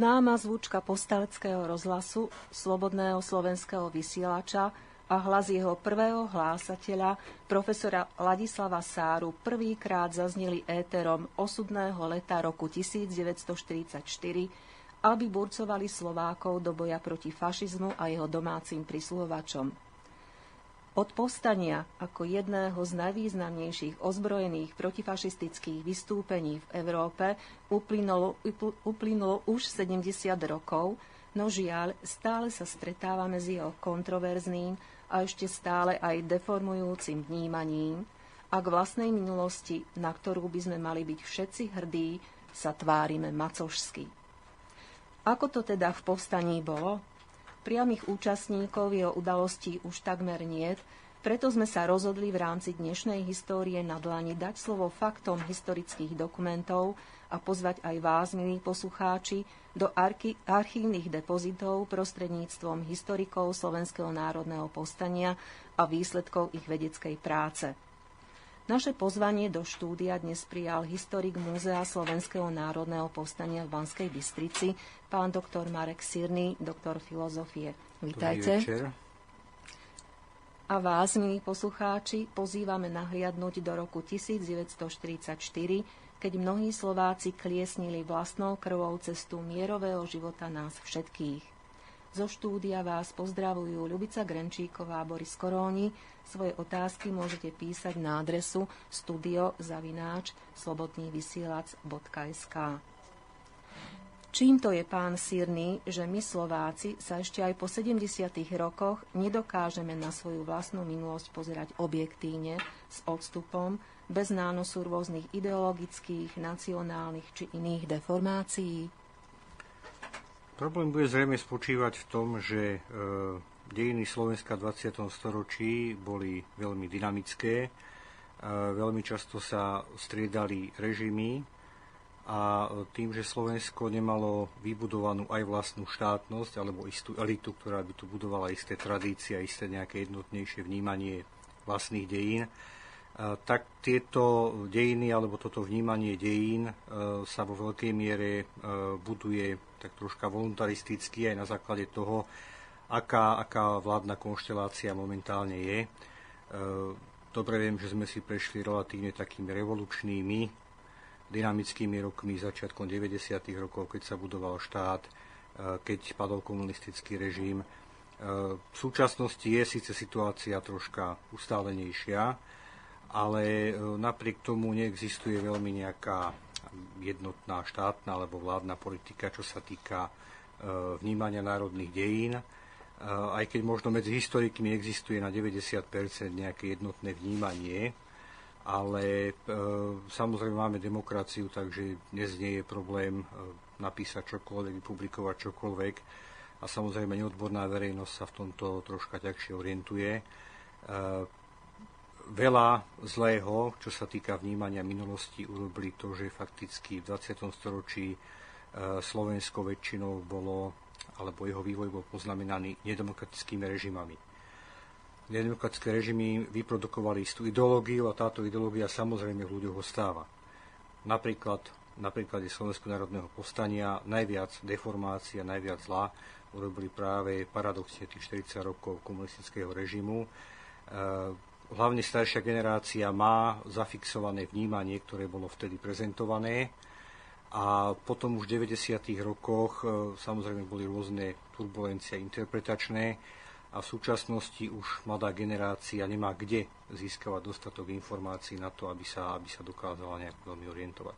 Známa zvučka postaleckého rozhlasu, slobodného slovenského vysielača a hlas jeho prvého hlásateľa, profesora Ladislava Sáru, prvýkrát zazneli éterom osudného leta roku 1944, aby burcovali Slovákov do boja proti fašizmu a jeho domácim prisluhovačom. Od povstania ako jedného z najvýznamnejších ozbrojených protifašistických vystúpení v Európe uplynulo, uplynulo už 70 rokov, no žiaľ, stále sa stretávame s jeho kontroverzným a ešte stále aj deformujúcim vnímaním a k vlastnej minulosti, na ktorú by sme mali byť všetci hrdí, sa tvárime macožsky. Ako to teda v povstaní bolo? Priamých účastníkov jeho udalostí už takmer niet, preto sme sa rozhodli v rámci dnešnej histórie na dlani dať slovo faktom historických dokumentov a pozvať aj vás, milí poslucháči, do archi- archívnych depozitov prostredníctvom historikov Slovenského národného povstania a výsledkov ich vedeckej práce. Naše pozvanie do štúdia dnes prijal historik Múzea Slovenského národného povstania v Banskej Bystrici, pán doktor Marek Sirný, doktor filozofie. Vítajte. A vás, milí poslucháči, pozývame nahliadnúť do roku 1944, keď mnohí Slováci kliesnili vlastnou krvou cestu mierového života nás všetkých. Zo štúdia vás pozdravujú Ľubica Grenčíková a Boris Koróni. Svoje otázky môžete písať na adresu studiozavináč slobodnývysielac.sk. Čím to je, pán Sírny, že my Slováci sa ešte aj po 70. rokoch nedokážeme na svoju vlastnú minulosť pozerať objektívne, s odstupom, bez nánosu rôznych ideologických, nacionálnych či iných deformácií? Problém bude zrejme spočívať v tom, že e, dejiny Slovenska v 20. storočí boli veľmi dynamické. E, veľmi často sa striedali režimy a tým, že Slovensko nemalo vybudovanú aj vlastnú štátnosť alebo istú elitu, ktorá by tu budovala isté tradície a isté nejaké jednotnejšie vnímanie vlastných dejín, tak tieto dejiny alebo toto vnímanie dejín e, sa vo veľkej miere e, buduje tak troška voluntaristicky aj na základe toho, aká, aká vládna konštelácia momentálne je. E, dobre viem, že sme si prešli relatívne takými revolučnými, dynamickými rokmi začiatkom 90. rokov, keď sa budoval štát, keď padol komunistický režim. V súčasnosti je síce situácia troška ustálenejšia, ale e, napriek tomu neexistuje veľmi nejaká jednotná štátna alebo vládna politika, čo sa týka e, vnímania národných dejín. E, aj keď možno medzi historikmi existuje na 90% nejaké jednotné vnímanie, ale samozrejme máme demokraciu, takže dnes nie je problém napísať čokoľvek, vypublikovať čokoľvek a samozrejme neodborná verejnosť sa v tomto troška ťažšie orientuje veľa zlého, čo sa týka vnímania minulosti, urobili to, že fakticky v 20. storočí e, Slovensko väčšinou bolo, alebo jeho vývoj bol poznamenaný nedemokratickými režimami. Nedemokratické režimy vyprodukovali istú ideológiu a táto ideológia samozrejme v ľuďoch ostáva. Napríklad na príklade Slovenského národného povstania najviac deformácia, najviac zla urobili práve paradoxne tých 40 rokov komunistického režimu, e, hlavne staršia generácia má zafixované vnímanie, ktoré bolo vtedy prezentované. A potom už v 90. rokoch e, samozrejme boli rôzne turbulencie interpretačné a v súčasnosti už mladá generácia nemá kde získavať dostatok informácií na to, aby sa, aby sa dokázala nejak veľmi orientovať.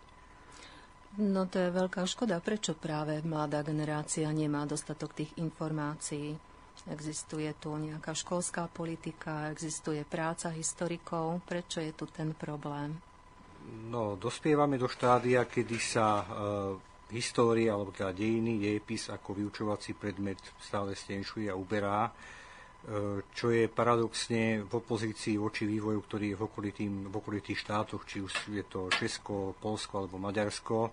No to je veľká škoda. Prečo práve mladá generácia nemá dostatok tých informácií? Existuje tu nejaká školská politika, existuje práca historikov. Prečo je tu ten problém? No, dospievame do štádia, kedy sa e, história alebo teda dejiny, dejepis ako vyučovací predmet stále stenšuje a uberá. čo je paradoxne v opozícii voči vývoju, ktorý je v, okolitým, v okolitých štátoch, či už je to Česko, Polsko alebo Maďarsko,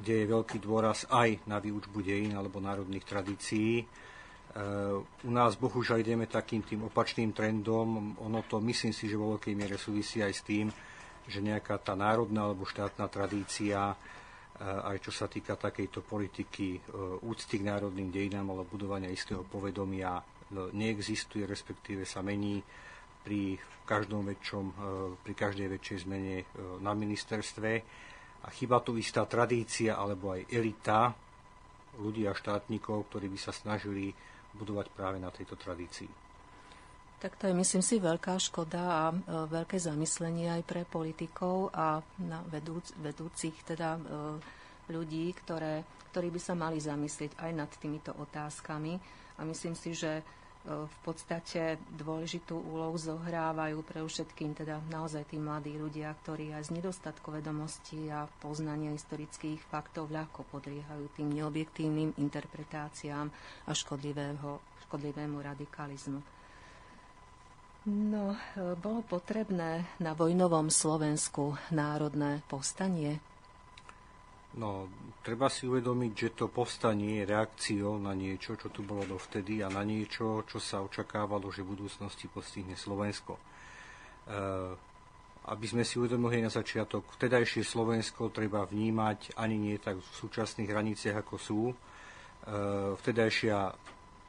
kde je veľký dôraz aj na výučbu dejín alebo národných tradícií. U nás bohužiaľ ideme takým tým opačným trendom. Ono to myslím si, že vo veľkej miere súvisí aj s tým, že nejaká tá národná alebo štátna tradícia aj čo sa týka takejto politiky úcty k národným dejinám alebo budovania istého povedomia neexistuje, respektíve sa mení pri, každom väčšom, pri každej väčšej zmene na ministerstve. A chyba tu istá tradícia alebo aj elita ľudí a štátnikov, ktorí by sa snažili budovať práve na tejto tradícii. Tak to je, myslím si, veľká škoda a e, veľké zamyslenie aj pre politikov a na vedúc, vedúcich teda e, ľudí, ktoré, ktorí by sa mali zamyslieť aj nad týmito otázkami. A myslím si, že v podstate dôležitú úlohu zohrávajú pre všetkým teda naozaj tí mladí ľudia, ktorí aj z nedostatku vedomostí a poznania historických faktov ľahko podriehajú tým neobjektívnym interpretáciám a škodlivému radikalizmu. No, bolo potrebné na vojnovom Slovensku národné povstanie? No, treba si uvedomiť, že to povstanie je reakciou na niečo, čo tu bolo dovtedy a na niečo, čo sa očakávalo, že v budúcnosti postihne Slovensko. E, aby sme si uvedomili na začiatok, vtedajšie Slovensko treba vnímať ani nie tak v súčasných hraniciach, ako sú. E, vtedajšia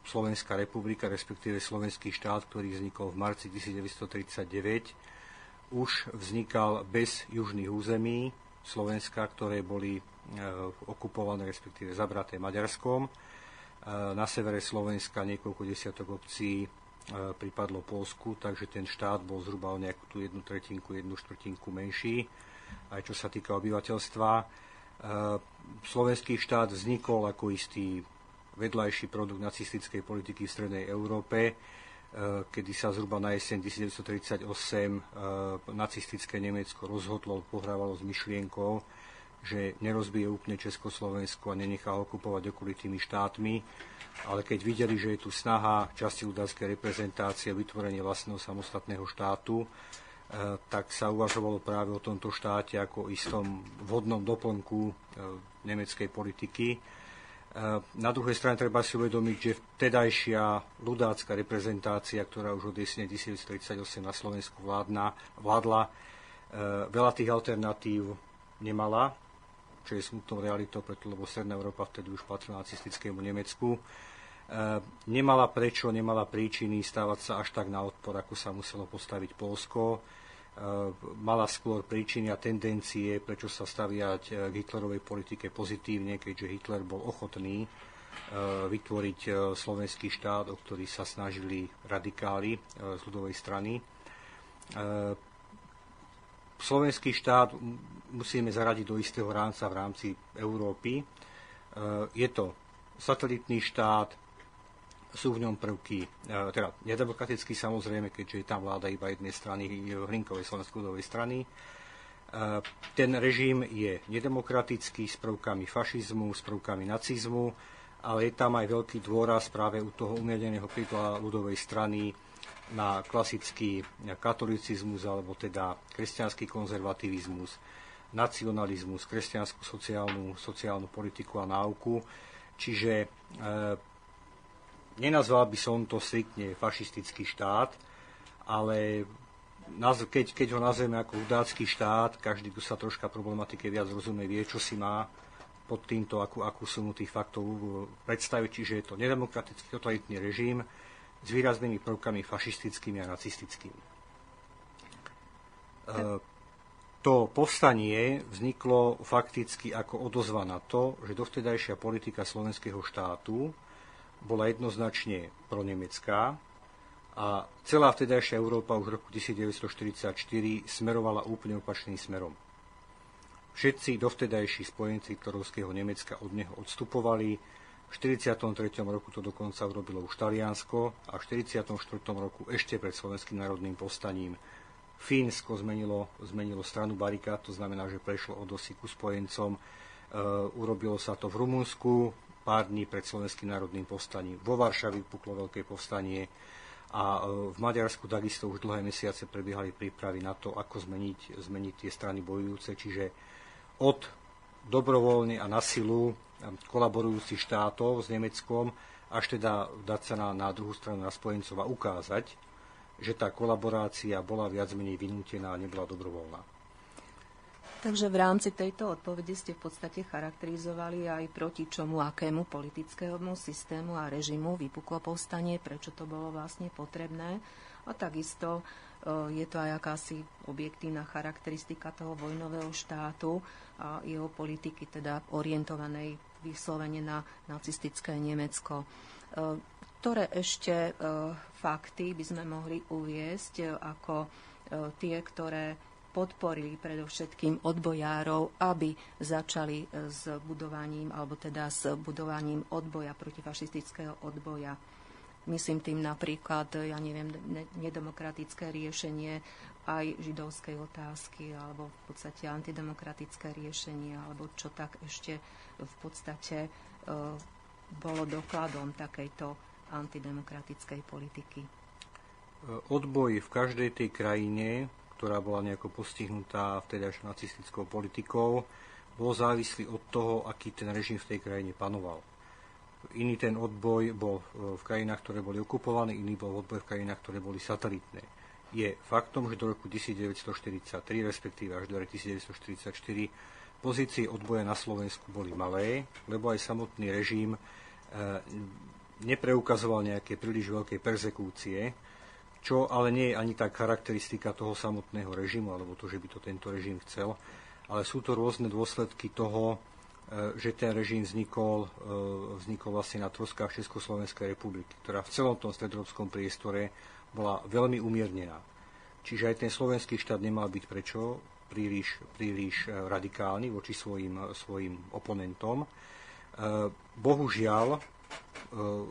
Slovenská republika, respektíve Slovenský štát, ktorý vznikol v marci 1939, už vznikal bez južných území Slovenska, ktoré boli okupované, respektíve zabraté Maďarskom. E, na severe Slovenska niekoľko desiatok obcí e, pripadlo Polsku, takže ten štát bol zhruba o nejakú tú jednu tretinku, jednu štvrtinku menší, aj čo sa týka obyvateľstva. Slovenský štát vznikol ako istý vedľajší produkt nacistickej politiky v Strednej Európe, kedy sa zhruba na jeseň 1938 nacistické Nemecko rozhodlo, pohrávalo s myšlienkou, že nerozbije úplne Československo a nenechá okupovať okolitými štátmi, ale keď videli, že je tu snaha časti ľudárskej reprezentácie vytvorenie vlastného samostatného štátu, eh, tak sa uvažovalo práve o tomto štáte ako istom vhodnom doplnku eh, nemeckej politiky. Eh, na druhej strane treba si uvedomiť, že vtedajšia ľudácka reprezentácia, ktorá už od jesene 1938 na Slovensku vládna, vládla, veľa tých alternatív nemala čo je smutnou realitou, preto lebo Stredná Európa vtedy už patrila nacistickému Nemecku. E, nemala prečo, nemala príčiny stávať sa až tak na odpor, ako sa muselo postaviť Polsko. E, mala skôr príčiny a tendencie, prečo sa staviať e, k Hitlerovej politike pozitívne, keďže Hitler bol ochotný vytvoriť slovenský štát, o ktorý sa snažili radikáli z ľudovej strany slovenský štát musíme zaradiť do istého rámca v rámci Európy. E, je to satelitný štát, sú v ňom prvky, e, teda nedemokratický samozrejme, keďže je tam vláda iba jednej strany, Hrinkovej slovenskej ľudovej strany. E, ten režim je nedemokratický s prvkami fašizmu, s prvkami nacizmu, ale je tam aj veľký dôraz práve u toho umierneného príkladu ľudovej strany na klasický katolicizmus alebo teda kresťanský konzervativizmus, nacionalizmus, kresťanskú sociálnu, sociálnu politiku a náuku. Čiže e, nenazval by som to striktne fašistický štát, ale keď, keď ho nazveme ako hudácky štát, každý, kto sa troška problematike viac rozumie, vie, čo si má pod týmto, akú, akú sumu tých faktov predstaviť. Čiže je to nedemokratický totalitný režim, s výraznými prvkami fašistickými a nacistickými. E, to povstanie vzniklo fakticky ako odozva na to, že dovtedajšia politika slovenského štátu bola jednoznačne pronemecká a celá vtedajšia Európa už v roku 1944 smerovala úplne opačným smerom. Všetci dovtedajší spojenci Torovského Nemecka od neho odstupovali, v 43. roku to dokonca urobilo už Taliansko a v 44. roku ešte pred Slovenským národným povstaním Fínsko zmenilo, zmenilo stranu barikád, to znamená, že prešlo od osy ku spojencom. E, urobilo sa to v Rumunsku pár dní pred Slovenským národným povstaním. Vo Varšavi puklo veľké povstanie A v Maďarsku takisto už dlhé mesiace prebiehali prípravy na to, ako zmeniť, zmeniť tie strany bojujúce, čiže od dobrovoľne a na silu kolaborujúcich štátov s Nemeckom, až teda dať sa na, na druhú stranu na spojencov a ukázať, že tá kolaborácia bola viac menej vynútená a nebola dobrovoľná. Takže v rámci tejto odpovede ste v podstate charakterizovali aj proti čomu, akému politickému systému a režimu vypuklo povstanie, prečo to bolo vlastne potrebné. A takisto e, je to aj akási objektívna charakteristika toho vojnového štátu a jeho politiky, teda orientovanej vyslovene na nacistické Nemecko. E, ktoré ešte e, fakty by sme mohli uviesť ako tie, ktoré podporili predovšetkým odbojárov, aby začali e, s budovaním, alebo teda s budovaním odboja, protifašistického odboja. Myslím tým napríklad, ja neviem, nedemokratické riešenie aj židovskej otázky, alebo v podstate antidemokratické riešenie, alebo čo tak ešte v podstate e, bolo dokladom takejto antidemokratickej politiky. Odboj v každej tej krajine ktorá bola nejako postihnutá vtedajšou nacistickou politikou, bol závislý od toho, aký ten režim v tej krajine panoval. Iný ten odboj bol v krajinách, ktoré boli okupované, iný bol odboj v krajinách, ktoré boli satelitné. Je faktom, že do roku 1943, respektíve až do roku 1944, pozície odboja na Slovensku boli malé, lebo aj samotný režim e, nepreukazoval nejaké príliš veľké persekúcie, čo ale nie je ani tak charakteristika toho samotného režimu, alebo to, že by to tento režim chcel, ale sú to rôzne dôsledky toho, e, že ten režim vznikol, e, vznikol vlastne na troskách Československej republiky, ktorá v celom tom stredovskom priestore bola veľmi umiernená. Čiže aj ten slovenský štát nemal byť prečo príliš, príliš e, radikálny voči svojim, svojim oponentom. Bohužiaľ,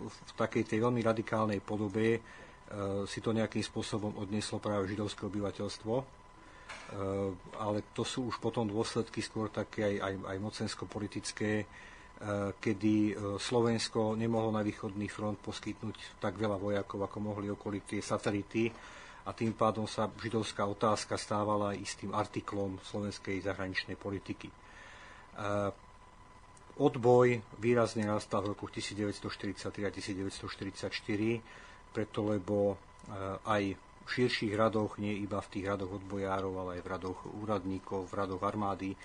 v takej tej veľmi radikálnej podobe si to nejakým spôsobom odnieslo práve židovské obyvateľstvo, ale to sú už potom dôsledky skôr také aj, aj, aj mocensko-politické, kedy Slovensko nemohlo na východný front poskytnúť tak veľa vojakov, ako mohli okolité satelity a tým pádom sa židovská otázka stávala istým artiklom slovenskej zahraničnej politiky. Odboj výrazne nastal v roku 1943 a 1944 preto lebo eh, aj v širších radoch, nie iba v tých radoch odbojárov, ale aj v radoch úradníkov, v radoch armády,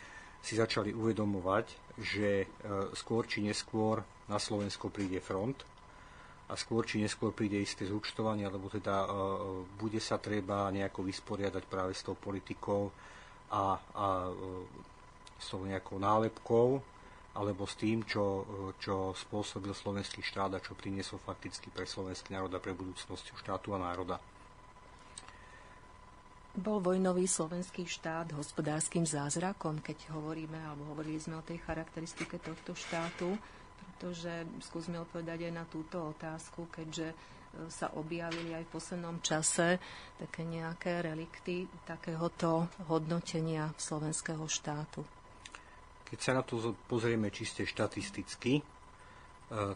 si začali uvedomovať, že eh, skôr či neskôr na Slovensko príde front a skôr či neskôr príde isté zúčtovanie, alebo teda eh, bude sa treba nejako vysporiadať práve s tou politikou a, a s tou nejakou nálepkou, alebo s tým, čo, čo spôsobil slovenský štát a čo priniesol fakticky pre slovenský národ a pre budúcnosť štátu a národa. Bol vojnový slovenský štát hospodárskym zázrakom, keď hovoríme, alebo hovorili sme o tej charakteristike tohto štátu, pretože skúsme odpovedať aj na túto otázku, keďže e, sa objavili aj v poslednom čase také nejaké relikty takéhoto hodnotenia slovenského štátu. Keď sa na to pozrieme čiste štatisticky, e,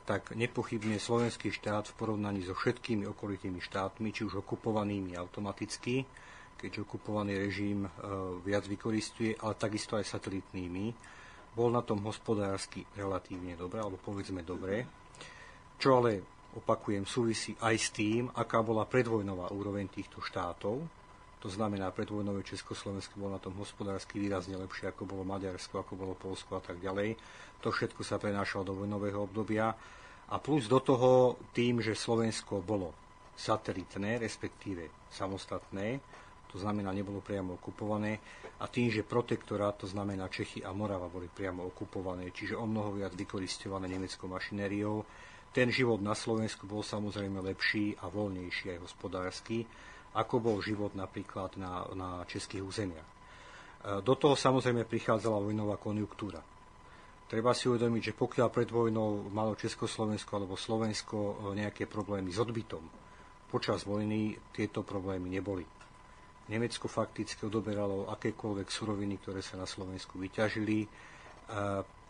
tak nepochybne slovenský štát v porovnaní so všetkými okolitými štátmi, či už okupovanými automaticky, keďže okupovaný režim e, viac vykoristuje, ale takisto aj satelitnými, bol na tom hospodársky relatívne dobre, alebo povedzme dobre, čo ale opakujem, súvisí aj s tým, aká bola predvojnová úroveň týchto štátov, to znamená, predvojnové Československo bolo na tom hospodársky výrazne lepšie, ako bolo Maďarsko, ako bolo Polsko a tak ďalej. To všetko sa prenášalo do vojnového obdobia. A plus do toho tým, že Slovensko bolo satelitné, respektíve samostatné, to znamená, nebolo priamo okupované, a tým, že protektorát, to znamená Čechy a Morava, boli priamo okupované, čiže o mnoho viac vykoristované nemeckou mašinériou, ten život na Slovensku bol samozrejme lepší a voľnejší aj hospodársky ako bol život napríklad na, na českých územiach. E, do toho samozrejme prichádzala vojnová konjunktúra. Treba si uvedomiť, že pokiaľ pred vojnou malo Československo alebo Slovensko e, nejaké problémy s odbytom, počas vojny tieto problémy neboli. Nemecko fakticky odoberalo akékoľvek suroviny, ktoré sa na Slovensku vyťažili e,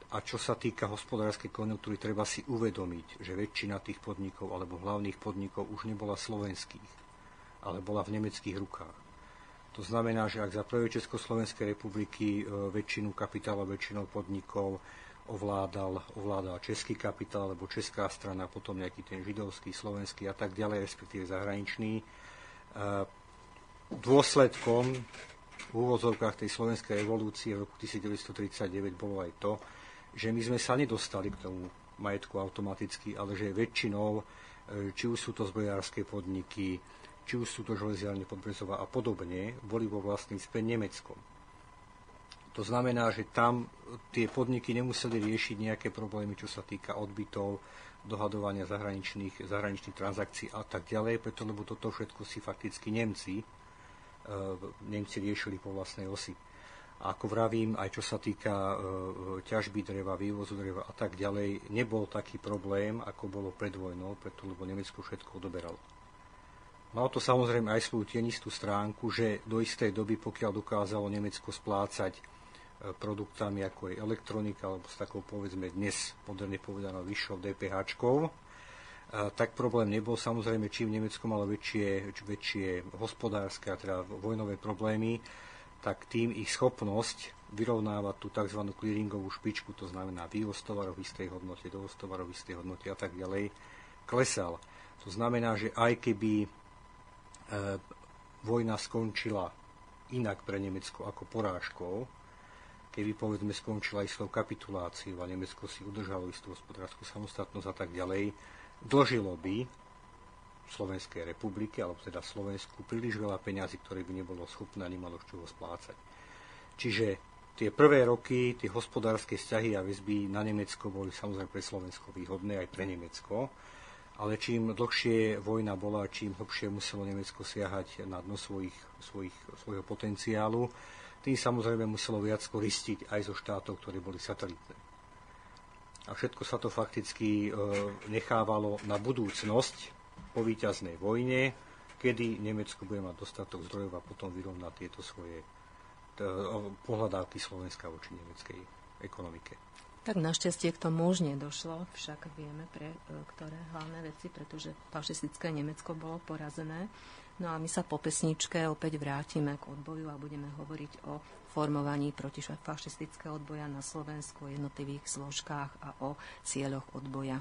A čo sa týka hospodárskej konjunktúry, treba si uvedomiť, že väčšina tých podnikov alebo hlavných podnikov už nebola slovenských, ale bola v nemeckých rukách. To znamená, že ak za prvej Československej republiky e, väčšinu kapitálu, väčšinou podnikov ovládal, ovládal český kapitál, alebo česká strana, potom nejaký ten židovský, slovenský a tak ďalej, respektíve zahraničný. Dôsledkom v úvozovkách tej slovenskej revolúcie v roku 1939 bolo aj to, že my sme sa nedostali k tomu majetku automaticky, ale že väčšinou, e, či už sú to zbrojárske podniky, či už sú to železiarne Podbrezová a podobne, boli vo vlastníctve Nemeckom. To znamená, že tam tie podniky nemuseli riešiť nejaké problémy, čo sa týka odbytov, dohadovania zahraničných, zahraničných transakcií a tak ďalej, preto lebo toto všetko si fakticky Nemci, Nemci riešili po vlastnej osi. A ako vravím, aj čo sa týka e, ťažby dreva, vývozu dreva a tak ďalej, nebol taký problém, ako bolo pred vojnou, preto lebo Nemecko všetko odoberalo. Malo to samozrejme aj svoju tienistú stránku, že do istej doby, pokiaľ dokázalo Nemecko splácať e, produktami ako je elektronika, alebo s takou povedzme dnes moderne povedanou vyššou DPH, e, tak problém nebol. Samozrejme, čím Nemecko malo väčšie, väčšie hospodárske a teda vojnové problémy, tak tým ich schopnosť vyrovnávať tú tzv. clearingovú špičku, to znamená vývoz tovarov v istej hodnote, dovoz tovarov v istej hodnote a tak ďalej, klesal. To znamená, že aj keby e, vojna skončila inak pre Nemecko ako porážkou, keby povedzme skončila istou kapituláciou a Nemecko si udržalo istú hospodárskú samostatnosť a tak ďalej, dlžilo by Slovenskej republike, alebo teda Slovensku, príliš veľa peňazí, ktoré by nebolo schopné ani malo čoho splácať. Čiže tie prvé roky, tie hospodárske vzťahy a väzby na Nemecko boli samozrejme pre Slovensko výhodné, aj pre Nemecko, ale čím dlhšie vojna bola, čím hlbšie muselo Nemecko siahať na dno svojich, svojich, svojho potenciálu, tým samozrejme muselo viac koristiť aj zo štátov, ktoré boli satelitné. A všetko sa to fakticky e, nechávalo na budúcnosť, po víťaznej vojne, kedy Nemecko bude mať dostatok zdrojov a potom vyrovná tieto svoje pohľadávky Slovenska voči nemeckej ekonomike. Tak našťastie k tomu už nedošlo, však vieme pre e, ktoré hlavné veci, pretože fašistické Nemecko bolo porazené. No a my sa po pesničke opäť vrátime k odboju a budeme hovoriť o formovaní protifašistického odboja na Slovensku, o jednotlivých zložkách a o cieľoch odboja.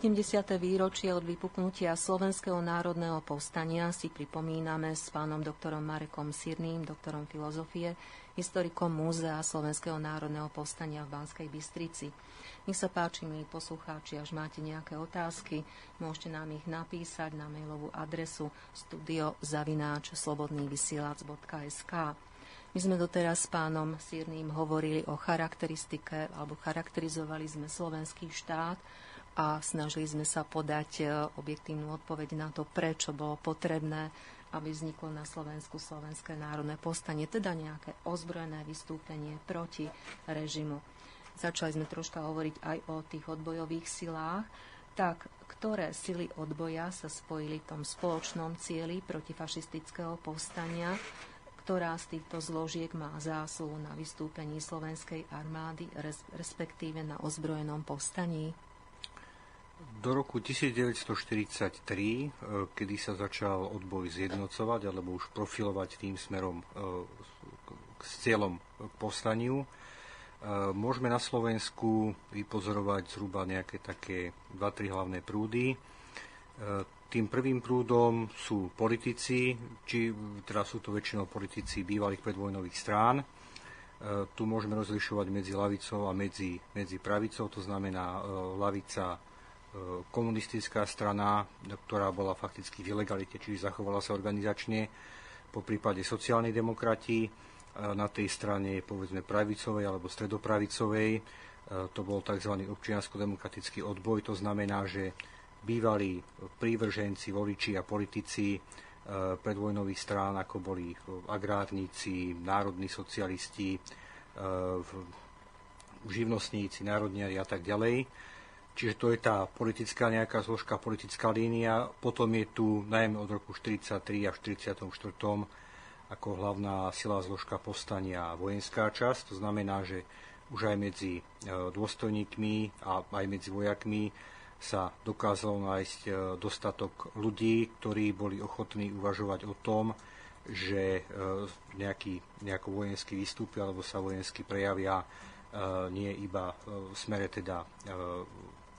70. výročie od vypuknutia Slovenského národného povstania si pripomíname s pánom doktorom Marekom Sirným, doktorom filozofie, historikom Múzea Slovenského národného povstania v Banskej Bystrici. Nech sa páči, milí poslucháči, až máte nejaké otázky, môžete nám ich napísať na mailovú adresu studiozavináčslobodnývysielac.sk. My sme doteraz s pánom Sírným hovorili o charakteristike, alebo charakterizovali sme slovenský štát, a snažili sme sa podať e, objektívnu odpoveď na to, prečo bolo potrebné, aby vzniklo na Slovensku Slovenské národné postanie, teda nejaké ozbrojené vystúpenie proti režimu. Začali sme troška hovoriť aj o tých odbojových silách, tak ktoré sily odboja sa spojili v tom spoločnom cieli protifašistického povstania, ktorá z týchto zložiek má zásluhu na vystúpení slovenskej armády, respektíve na ozbrojenom povstaní? Do roku 1943, e, kedy sa začal odboj zjednocovať alebo už profilovať tým smerom e, s cieľom k povstaniu, e, môžeme na Slovensku vypozorovať zhruba nejaké také 2-3 hlavné prúdy. Tým prvým prúdom sú politici, či teda sú to väčšinou politici bývalých predvojnových strán. Tu môžeme rozlišovať medzi lavicou a medzi, medzi pravicou, to znamená lavica komunistická strana, ktorá bola fakticky v ilegalite, čiže zachovala sa organizačne, po prípade sociálnej demokrati, e, na tej strane povedzme pravicovej alebo stredopravicovej, e, to bol tzv. občiansko-demokratický odboj, to znamená, že bývalí prívrženci, voliči a politici e, predvojnových strán, ako boli agrárníci, národní socialisti, živnostníci, národniari a tak ďalej, Čiže to je tá politická nejaká zložka, politická línia. Potom je tu najmä od roku 1943 až 1944 ako hlavná sila zložka povstania vojenská časť. To znamená, že už aj medzi e, dôstojníkmi a aj medzi vojakmi sa dokázalo nájsť e, dostatok ľudí, ktorí boli ochotní uvažovať o tom, že e, nejaký, nejako vojenský výstup alebo sa vojensky prejavia nie iba v smere teda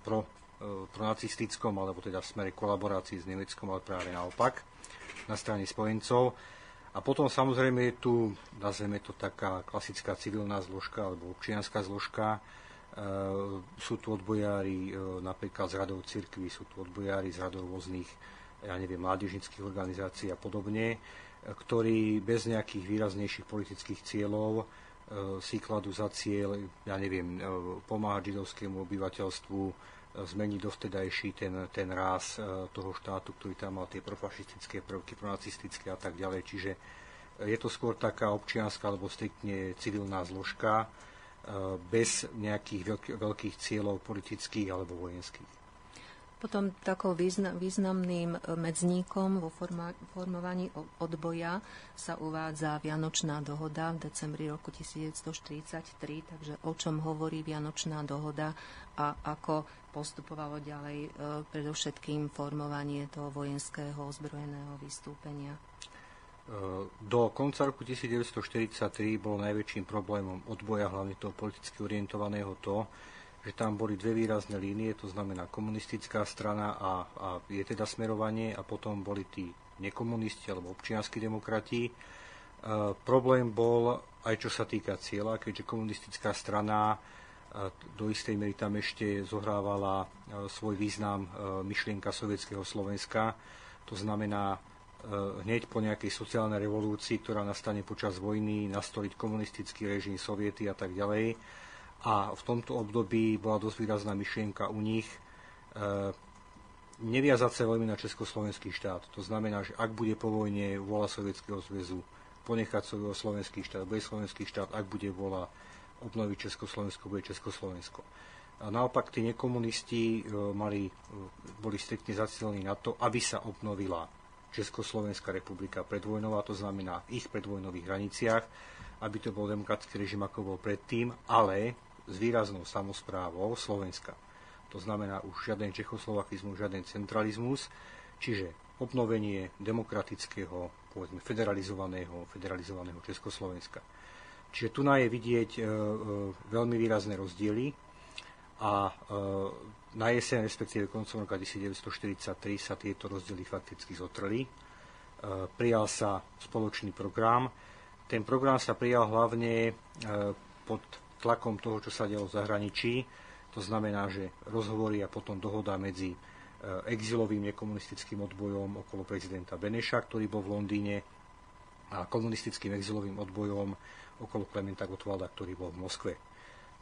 pro, e, pronacistickom, alebo teda v smere kolaborácii s Nemeckom, ale práve naopak, na strane spojencov. A potom samozrejme je tu, nazveme to taká klasická civilná zložka alebo občianská zložka. E, sú tu odbojári e, napríklad z radov cirkví, sú tu odbojári z radov rôznych, ja neviem, mládežnických organizácií a podobne, ktorí bez nejakých výraznejších politických cieľov si kladú za cieľ, ja neviem, e, pomáhať židovskému obyvateľstvu, zmeniť dovtedajší ten, ten ráz e, toho štátu, ktorý tam mal tie profašistické prvky, pronacistické a tak ďalej. Čiže je to skôr taká občianská alebo striktne civilná zložka e, bez nejakých veľkých cieľov politických alebo vojenských. Potom takou významným e, medzníkom vo formovaní odboja sa uvádza Vianočná dohoda v decembri roku 1943, takže o čom hovorí Vianočná dohoda a ako postupovalo ďalej e, predovšetkým formovanie toho vojenského ozbrojeného vystúpenia. E, do konca roku 1943 bolo najväčším problémom odboja, hlavne toho politicky orientovaného, to, že tam boli dve výrazné línie, to znamená komunistická strana a, a je teda smerovanie a potom boli tí nekomunisti alebo občianskí demokrati. E, problém bol aj čo sa týka cieľa, keďže komunistická strana e, do istej miery tam ešte zohrávala e, svoj význam e, myšlienka sovietského Slovenska. To znamená, e, hneď po nejakej sociálnej revolúcii, ktorá nastane počas vojny, nastoliť komunistický režim, soviety a tak ďalej a v tomto období bola dosť výrazná myšlienka u nich e, neviazať sa veľmi na Československý štát. To znamená, že ak bude po vojne vola Sovietskeho zväzu ponechať svoj slovenský štát, bude slovenský štát, ak bude vola obnoviť Československo, bude Československo. A naopak tí nekomunisti mali, boli striktne zacielení na to, aby sa obnovila Československá republika predvojnová, to znamená v ich predvojnových hraniciach, aby to bol demokratický režim, ako bol predtým, ale s výraznou samozprávou Slovenska. To znamená už žiaden čechoslovakizmus, žiaden centralizmus, čiže obnovenie demokratického, povedzme federalizovaného, federalizovaného Československa. Čiže tu je vidieť e, e, veľmi výrazné rozdiely a e, na jeseň, respektíve koncom roka 1943 sa tieto rozdiely fakticky zotrli. Prijal sa spoločný program. Ten program sa prijal hlavne pod tlakom toho, čo sa dialo v zahraničí. To znamená, že rozhovory a potom dohoda medzi exilovým nekomunistickým odbojom okolo prezidenta Beneša, ktorý bol v Londýne, a komunistickým exilovým odbojom okolo Klementa Gottwalda, ktorý bol v Moskve.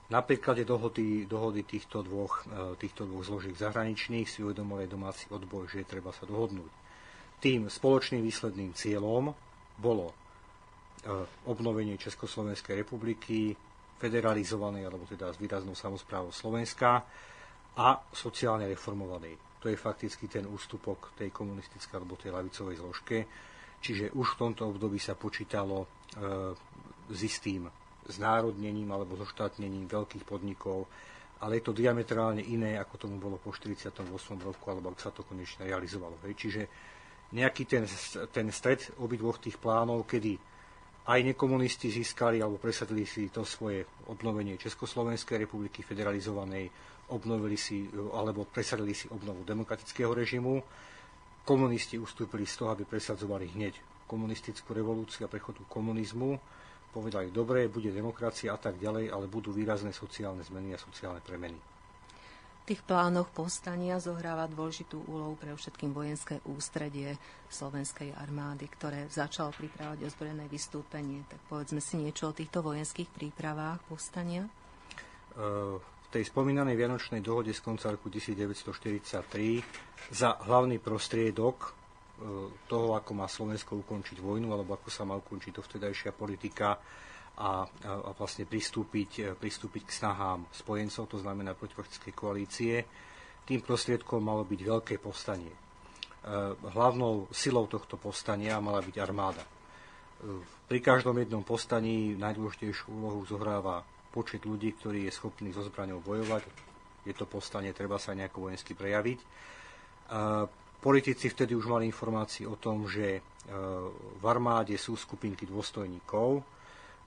Na príklade dohody, dohody týchto, dvoch, e, týchto dvoch zložiek zahraničných si uvedomuje domáci odboj, že je treba sa dohodnúť. Tým spoločným výsledným cieľom bolo e, obnovenie Československej republiky, federalizovanej, alebo teda s výraznou samozprávou Slovenska a sociálne reformovanej. To je fakticky ten ústupok tej komunistickej alebo tej lavicovej zložke. Čiže už v tomto období sa počítalo e, s istým znárodnením alebo zoštátnením veľkých podnikov, ale je to diametrálne iné, ako tomu bolo po 48. roku, alebo ak sa to konečne realizovalo. Hej. Čiže nejaký ten, ten stred obidvoch tých plánov, kedy aj nekomunisti získali alebo presadili si to svoje obnovenie Československej republiky federalizovanej, obnovili si alebo presadili si obnovu demokratického režimu. Komunisti ustúpili z toho, aby presadzovali hneď komunistickú revolúciu a prechodu komunizmu povedali, dobre, bude demokracia a tak ďalej, ale budú výrazné sociálne zmeny a sociálne premeny. Tých plánoch povstania zohráva dôležitú úlohu pre všetkým vojenské ústredie slovenskej armády, ktoré začalo pripravať ozbrojené vystúpenie. Tak povedzme si niečo o týchto vojenských prípravách povstania. E, v tej spomínanej Vianočnej dohode z konca roku 1943 za hlavný prostriedok toho, ako má Slovensko ukončiť vojnu, alebo ako sa má ukončiť dovtedajšia politika a, vlastne pristúpiť, e, pristúpiť k snahám spojencov, to znamená protifaktickej koalície. Tým prostriedkom malo byť veľké povstanie. E, hlavnou silou tohto povstania mala byť armáda. E, pri každom jednom povstaní najdôležitejšiu úlohu zohráva počet ľudí, ktorý je schopný so zbraňou bojovať. Je to povstanie, treba sa nejako vojensky prejaviť. Politici vtedy už mali informácie o tom, že v armáde sú skupinky dôstojníkov,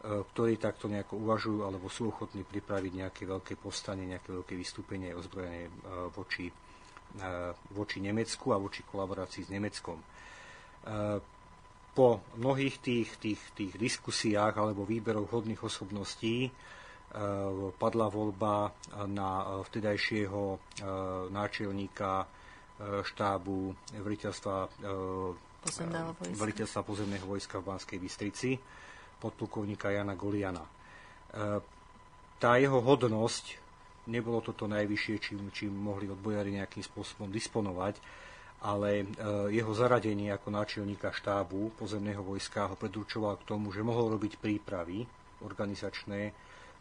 ktorí takto nejako uvažujú alebo sú ochotní pripraviť nejaké veľké povstanie, nejaké veľké vystúpenie ozbrojené e, voči, voči Nemecku a voči kolaborácii s Nemeckom. Po mnohých tých, tých, tých diskusiách alebo výberoch hodných osobností padla voľba na vtedajšieho náčelníka E, štábu veliteľstva, e, veliteľstva pozemného vojska v Banskej Bystrici, podplukovníka Jana Goliana. E, tá jeho hodnosť, nebolo to to najvyššie, čím, čím mohli odbojári nejakým spôsobom disponovať, ale jeho zaradenie ako náčelníka štábu pozemného vojska ho predurčoval k tomu, že mohol robiť prípravy organizačné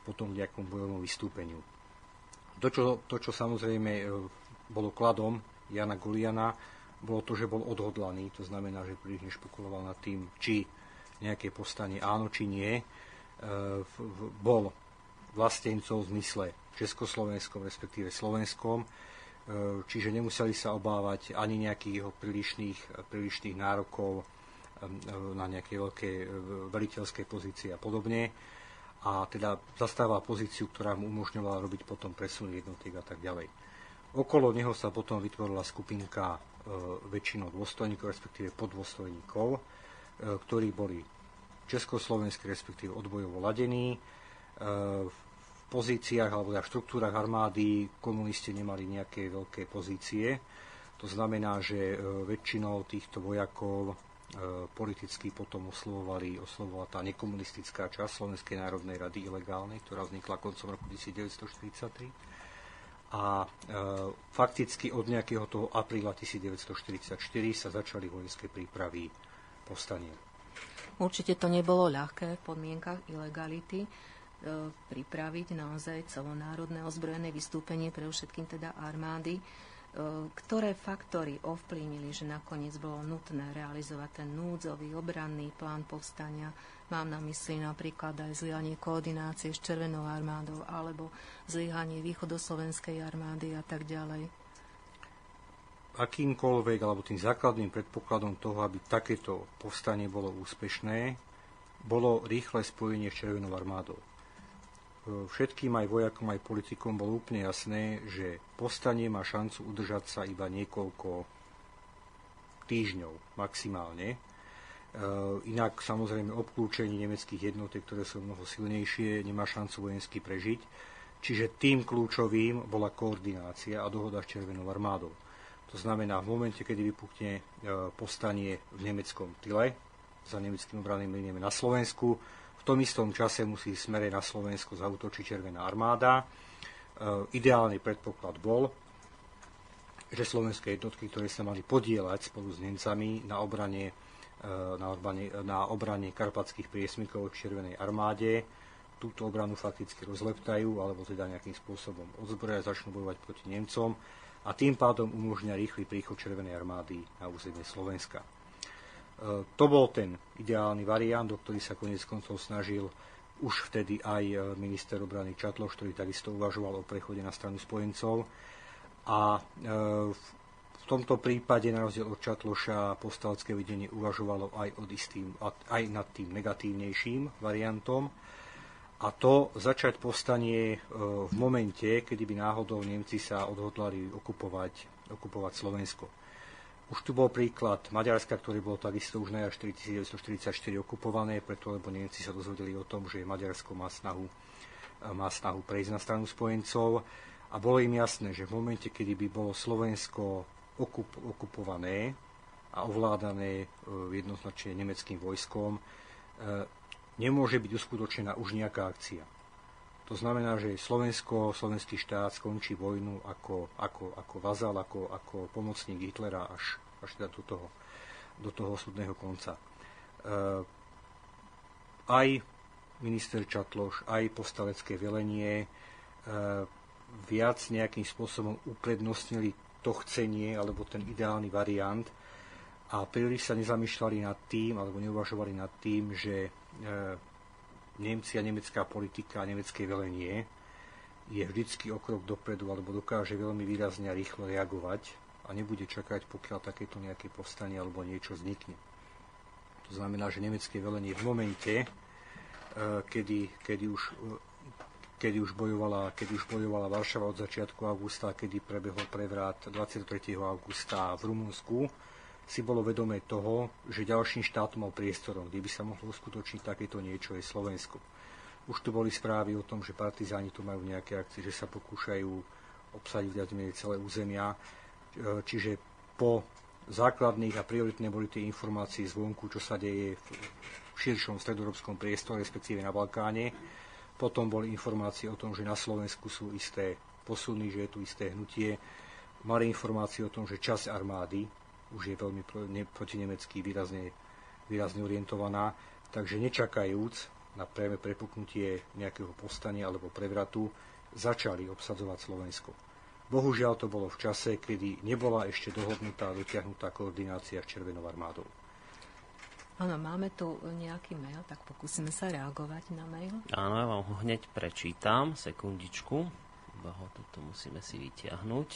potom k nejakom bojovom vystúpeniu. To čo, to, čo samozrejme bolo kladom Jana Goliana bolo to, že bol odhodlaný, to znamená, že príliš nešpekuloval nad tým, či nejaké povstanie áno, či nie. E, bol vlastencov v zmysle Československom, respektíve Slovenskom, e, čiže nemuseli sa obávať ani nejakých jeho prílišných, prílišných nárokov e, na nejaké veľké veliteľské pozície a podobne. A teda zastával pozíciu, ktorá mu umožňovala robiť potom presun jednotiek a tak ďalej. Okolo neho sa potom vytvorila skupinka väčšinou dôstojníkov, respektíve podôstojníkov, e, ktorí boli československí, respektíve odbojovo ladení. E, v pozíciách alebo v štruktúrach armády komunisti nemali nejaké veľké pozície. To znamená, že väčšinou týchto vojakov politicky potom oslovovali, oslovovala tá nekomunistická časť Slovenskej národnej rady ilegálnej, ktorá vznikla koncom roku 1943 a e, fakticky od nejakého toho apríla 1944 sa začali vojenské prípravy povstania. Určite to nebolo ľahké v podmienkach ilegality. pripraviť naozaj celonárodné ozbrojené vystúpenie, pre všetkým teda armády. E, ktoré faktory ovplyvnili, že nakoniec bolo nutné realizovať ten núdzový obranný plán povstania? Mám na mysli napríklad aj zlyhanie koordinácie s Červenou armádou alebo zlyhanie východoslovenskej armády a tak ďalej. Akýmkoľvek alebo tým základným predpokladom toho, aby takéto povstanie bolo úspešné, bolo rýchle spojenie s Červenou armádou všetkým aj vojakom, aj politikom bolo úplne jasné, že povstanie má šancu udržať sa iba niekoľko týždňov maximálne. E, inak samozrejme obklúčenie nemeckých jednotiek, ktoré sú mnoho silnejšie, nemá šancu vojensky prežiť. Čiže tým kľúčovým bola koordinácia a dohoda s Červenou armádou. To znamená, v momente, kedy vypukne e, povstanie v nemeckom tyle, za nemeckým obranným líniami na Slovensku, v tom istom čase musí smere na Slovensko zautočiť Červená armáda. E, ideálny predpoklad bol, že slovenské jednotky, ktoré sa mali podielať spolu s Nemcami na obrane, e, na obrane, na obrane karpatských priesmykov Červenej armáde, túto obranu fakticky rozleptajú, alebo teda nejakým spôsobom odzbroja, začnú bojovať proti Nemcom a tým pádom umožňa rýchly príchod Červenej armády na územie Slovenska. E, to bol ten ideálny variant, o ktorý sa konec koncov snažil už vtedy aj e, minister obrany Čatloš, ktorý takisto uvažoval o prechode na stranu spojencov. A e, v tomto prípade, na rozdiel od Čatloša, postalecké vedenie uvažovalo aj, od istým, aj nad tým negatívnejším variantom. A to začať povstanie v momente, kedy by náhodou Nemci sa odhodlali okupovať, okupovať Slovensko. Už tu bol príklad Maďarska, ktorý bol takisto už na 1944 okupované, preto lebo Nemci sa dozvedeli o tom, že Maďarsko má snahu, má snahu prejsť na stranu spojencov a bolo im jasné, že v momente, kedy by bolo Slovensko okup, okupované a ovládané e, jednoznačne nemeckým vojskom, e, nemôže byť uskutočnená už nejaká akcia. To znamená, že Slovensko, slovenský štát skončí vojnu ako, ako, ako vazal, ako, ako pomocník Hitlera až, až teda do toho, do toho súdneho konca. E, aj minister Čatloš, aj postalecké velenie e, viac nejakým spôsobom uprednostnili to chcenie alebo ten ideálny variant a príliš sa nezamýšľali nad tým alebo neuvažovali nad tým, že Nemci a nemecká politika a nemecké velenie je vždycky o krok dopredu alebo dokáže veľmi výrazne a rýchlo reagovať a nebude čakať, pokiaľ takéto nejaké povstanie alebo niečo vznikne. To znamená, že nemecké velenie v momente, e, kedy, kedy, už, e, kedy, už bojovala, kedy už bojovala Varšava od začiatku augusta, kedy prebehol prevrat 23. augusta v Rumunsku, si bolo vedomé toho, že ďalším štátom mal priestorom, kde by sa mohlo uskutočniť takéto niečo, je Slovensko. Už tu boli správy o tom, že partizáni tu majú nejaké akcie, že sa pokúšajú obsadiť viac menej celé územia. E, čiže po základných a prioritné boli tie informácie zvonku, čo sa deje v širšom stredoeurópskom priestore, respektíve na Balkáne. Potom boli informácie o tom, že na Slovensku sú isté posuny, že je tu isté hnutie. Mali informácie o tom, že časť armády už je veľmi proti nemecky výrazne, výrazne orientovaná, takže nečakajúc na priame prepuknutie nejakého povstania alebo prevratu, začali obsadzovať Slovensko. Bohužiaľ to bolo v čase, kedy nebola ešte dohodnutá a dotiahnutá koordinácia s Červenou armádou. Áno, máme tu nejaký mail, tak pokúsime sa reagovať na mail. Áno, ja vám ho hneď prečítam, sekundičku iba ho tuto musíme si vyťahnuť.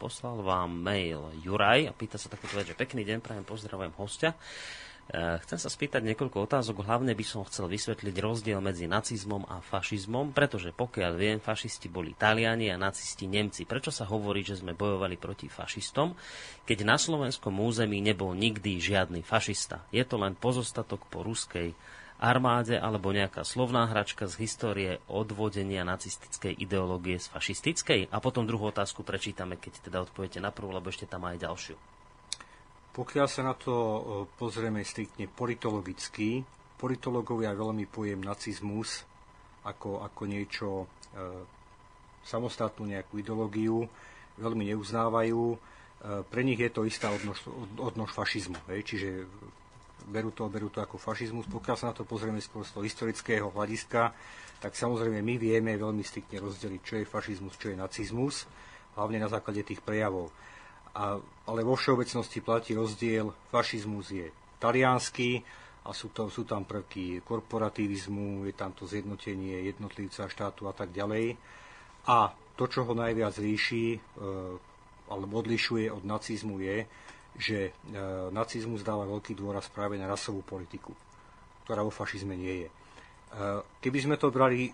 Poslal vám mail Juraj a pýta sa takúto vec, že pekný deň, prajem pozdravujem hostia. E, chcem sa spýtať niekoľko otázok. Hlavne by som chcel vysvetliť rozdiel medzi nacizmom a fašizmom, pretože pokiaľ viem, fašisti boli Taliani a nacisti Nemci. Prečo sa hovorí, že sme bojovali proti fašistom, keď na slovenskom území nebol nikdy žiadny fašista? Je to len pozostatok po ruskej armáde alebo nejaká slovná hračka z histórie odvodenia nacistickej ideológie z fašistickej? A potom druhú otázku prečítame, keď teda odpoviete na prvú, lebo ešte tam aj ďalšiu. Pokiaľ sa na to pozrieme striktne politologicky, politológovia veľmi pojem nacizmus ako, ako niečo e, samostatnú nejakú ideológiu, veľmi neuznávajú. E, pre nich je to istá odnož, od, odnož fašizmu. Hej? Čiže berú to, berú to ako fašizmus. Pokiaľ sa na to pozrieme skôr z toho historického hľadiska, tak samozrejme my vieme veľmi striktne rozdeliť, čo je fašizmus, čo je nacizmus, hlavne na základe tých prejavov. A, ale vo všeobecnosti platí rozdiel, fašizmus je talianský a sú, to, sú tam prvky korporativizmu, je tam to zjednotenie jednotlivca, štátu a tak ďalej. A to, čo ho najviac líši e, alebo odlišuje od nacizmu je, že e, nacizmus dáva veľký dôraz práve na rasovú politiku, ktorá vo fašizme nie je. E, keby sme to brali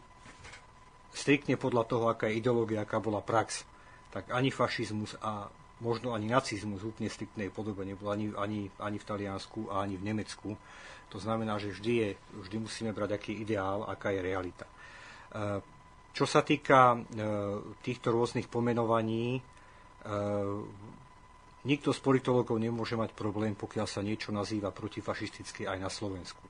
striktne podľa toho, aká je ideológia, aká bola prax, tak ani fašizmus a možno ani nacizmus v úplne striktnej podobe nebol ani, ani, ani v Taliansku a ani v Nemecku. To znamená, že vždy, je, vždy musíme brať aký ideál, aká je realita. Čo sa týka e, týchto rôznych pomenovaní, e, nikto z politologov nemôže mať problém, pokiaľ sa niečo nazýva protifašisticky aj na Slovensku.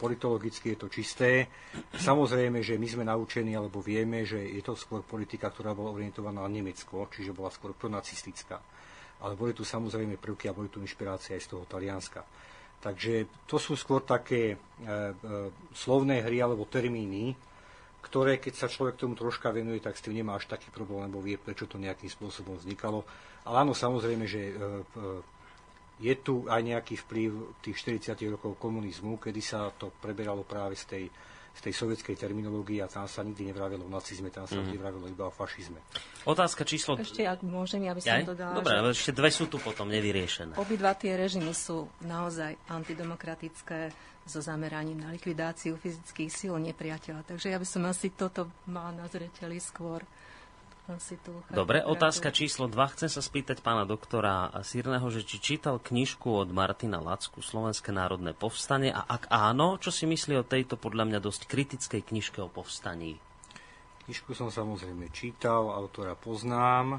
Politologicky je to čisté. Samozrejme, že my sme naučení, alebo vieme, že je to skôr politika, ktorá bola orientovaná na Nemecko, čiže bola skôr pronacistická. Ale boli tu samozrejme prvky a boli tu inšpirácie aj z toho Talianska. Takže to sú skôr také e, e, slovné hry alebo termíny, ktoré, keď sa človek tomu troška venuje, tak s tým nemá až taký problém, lebo vie, prečo to nejakým spôsobom vznikalo. Ale áno, samozrejme, že e, e, je tu aj nejaký vplyv tých 40 rokov komunizmu, kedy sa to preberalo práve z tej, z tej sovietskej terminológie a tam sa nikdy nevravilo o nacizme, tam sa mm. vždy vravilo iba o fašizme. Otázka číslo... Ešte, ak môžem, ja by som to dala. Dobre, že... ešte dve sú tu potom nevyriešené. Obidva tie režimy sú naozaj antidemokratické so zameraním na likvidáciu fyzických síl nepriateľa. Takže ja by som asi toto mal na zreteli skôr. Dobre, otázka číslo 2. Chcem sa spýtať pána doktora Sírneho, že či čítal knižku od Martina Lacku Slovenské národné povstanie a ak áno, čo si myslí o tejto podľa mňa dosť kritickej knižke o povstaní? Knižku som samozrejme čítal, autora poznám. E,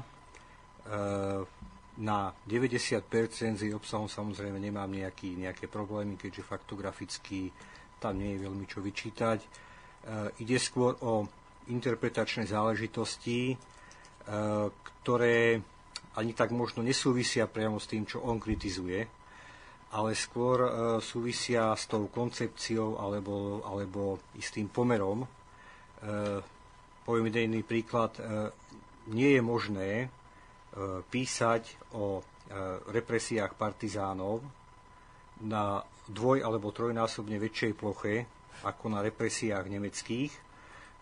na 90% s jej obsahom samozrejme nemám nejaký, nejaké problémy, keďže faktograficky tam nie je veľmi čo vyčítať. E, ide skôr o interpretačné záležitosti, ktoré ani tak možno nesúvisia priamo s tým, čo on kritizuje, ale skôr e, súvisia s tou koncepciou alebo, alebo istým pomerom. E, poviem jeden príklad. E, nie je možné E, písať o e, represiách partizánov na dvoj- alebo trojnásobne väčšej ploche ako na represiách nemeckých,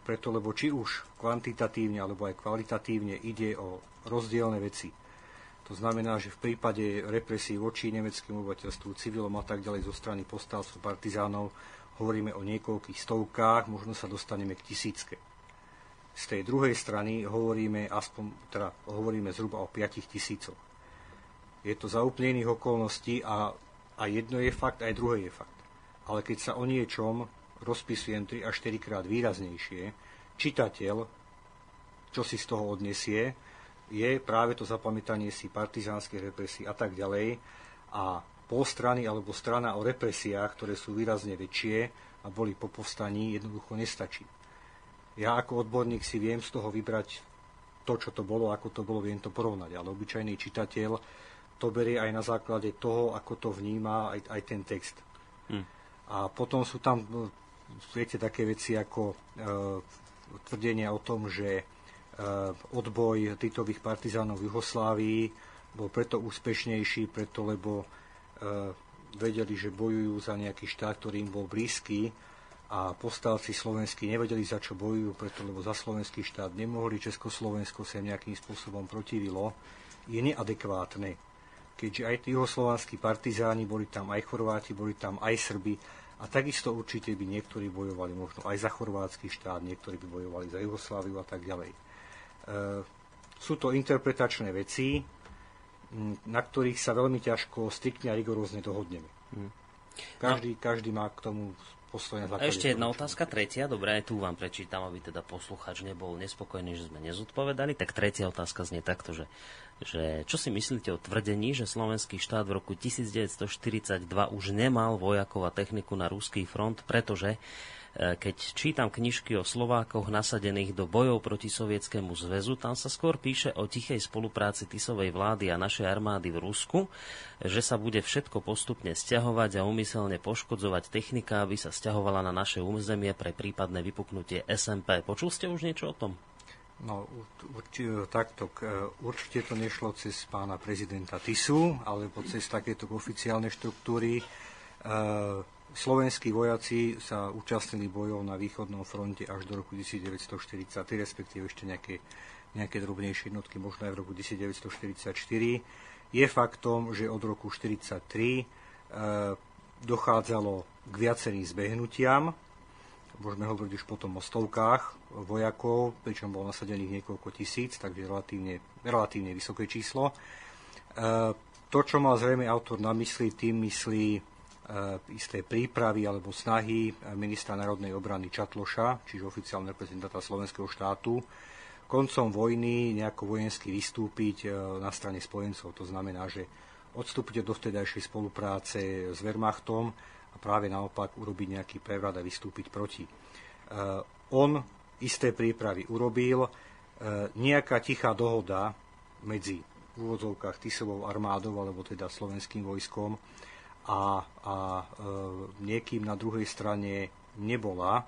preto lebo či už kvantitatívne alebo aj kvalitatívne ide o rozdielne veci. To znamená, že v prípade represí voči nemeckému obyvateľstvu, civilom a tak ďalej zo strany postavcov partizánov hovoríme o niekoľkých stovkách, možno sa dostaneme k tisícke. Z tej druhej strany hovoríme, aspoň, teda hovoríme zhruba o 5 tisícoch. Je to za úplne okolností a, a jedno je fakt, aj druhé je fakt. Ale keď sa o niečom rozpisujem 3 až 4 krát výraznejšie, čitateľ, čo si z toho odnesie, je práve to zapamätanie si partizánskych represí a tak ďalej. A pol strany alebo strana o represiách, ktoré sú výrazne väčšie a boli po povstaní, jednoducho nestačí. Ja ako odborník si viem z toho vybrať to, čo to bolo, ako to bolo, viem to porovnať. Ale obyčajný čitateľ to berie aj na základe toho, ako to vníma aj, aj ten text. Hm. A potom sú tam, no, viete, také veci ako e, tvrdenia o tom, že e, odboj titových partizánov v Juhoslávii bol preto úspešnejší, preto lebo e, vedeli, že bojujú za nejaký štát, ktorý im bol blízky a povstalci slovenskí nevedeli, za čo bojujú, preto lebo za slovenský štát nemohli, Československo sa nejakým spôsobom protivilo, je neadekvátne. Keďže aj tí juhoslovanskí partizáni, boli tam aj Chorváti, boli tam aj Srby a takisto určite by niektorí bojovali možno aj za chorvátsky štát, niektorí by bojovali za Jugosláviu a tak ďalej. E, sú to interpretačné veci, na ktorých sa veľmi ťažko striktne a rigorózne dohodneme. Hm. Každý, každý má k tomu a ešte jedna otázka, tretia, dobre, aj tu vám prečítam, aby teda posluchač nebol nespokojný, že sme nezodpovedali. Tak tretia otázka znie takto, že, že čo si myslíte o tvrdení, že slovenský štát v roku 1942 už nemal vojakov a techniku na ruský front, pretože keď čítam knižky o Slovákoch nasadených do bojov proti Sovietskému zväzu, tam sa skôr píše o tichej spolupráci Tisovej vlády a našej armády v Rusku, že sa bude všetko postupne stiahovať a umyselne poškodzovať technika, aby sa stiahovala na naše územie pre prípadné vypuknutie SMP. Počul ste už niečo o tom? No, takto, určite to nešlo cez pána prezidenta Tisu, alebo cez takéto oficiálne štruktúry. Slovenskí vojaci sa účastnili bojov na východnom fronte až do roku 1943, respektíve ešte nejaké, nejaké drobnejšie jednotky, možno aj v roku 1944. Je faktom, že od roku 1943 e, dochádzalo k viacerým zbehnutiam, môžeme hovoriť už potom o stovkách vojakov, pričom bolo nasadených niekoľko tisíc, takže relatívne, relatívne vysoké číslo. E, to, čo mal zrejme autor na mysli, tým myslí isté prípravy alebo snahy ministra národnej obrany Čatloša, čiže oficiálne reprezentanta slovenského štátu, koncom vojny nejako vojensky vystúpiť e, na strane spojencov. To znamená, že odstúpiť do vtedajšej spolupráce s Wehrmachtom a práve naopak urobiť nejaký prevrat a vystúpiť proti. E, on isté prípravy urobil, e, nejaká tichá dohoda medzi v úvodzovkách Tisovou armádou, alebo teda slovenským vojskom a, a e, niekým na druhej strane nebola.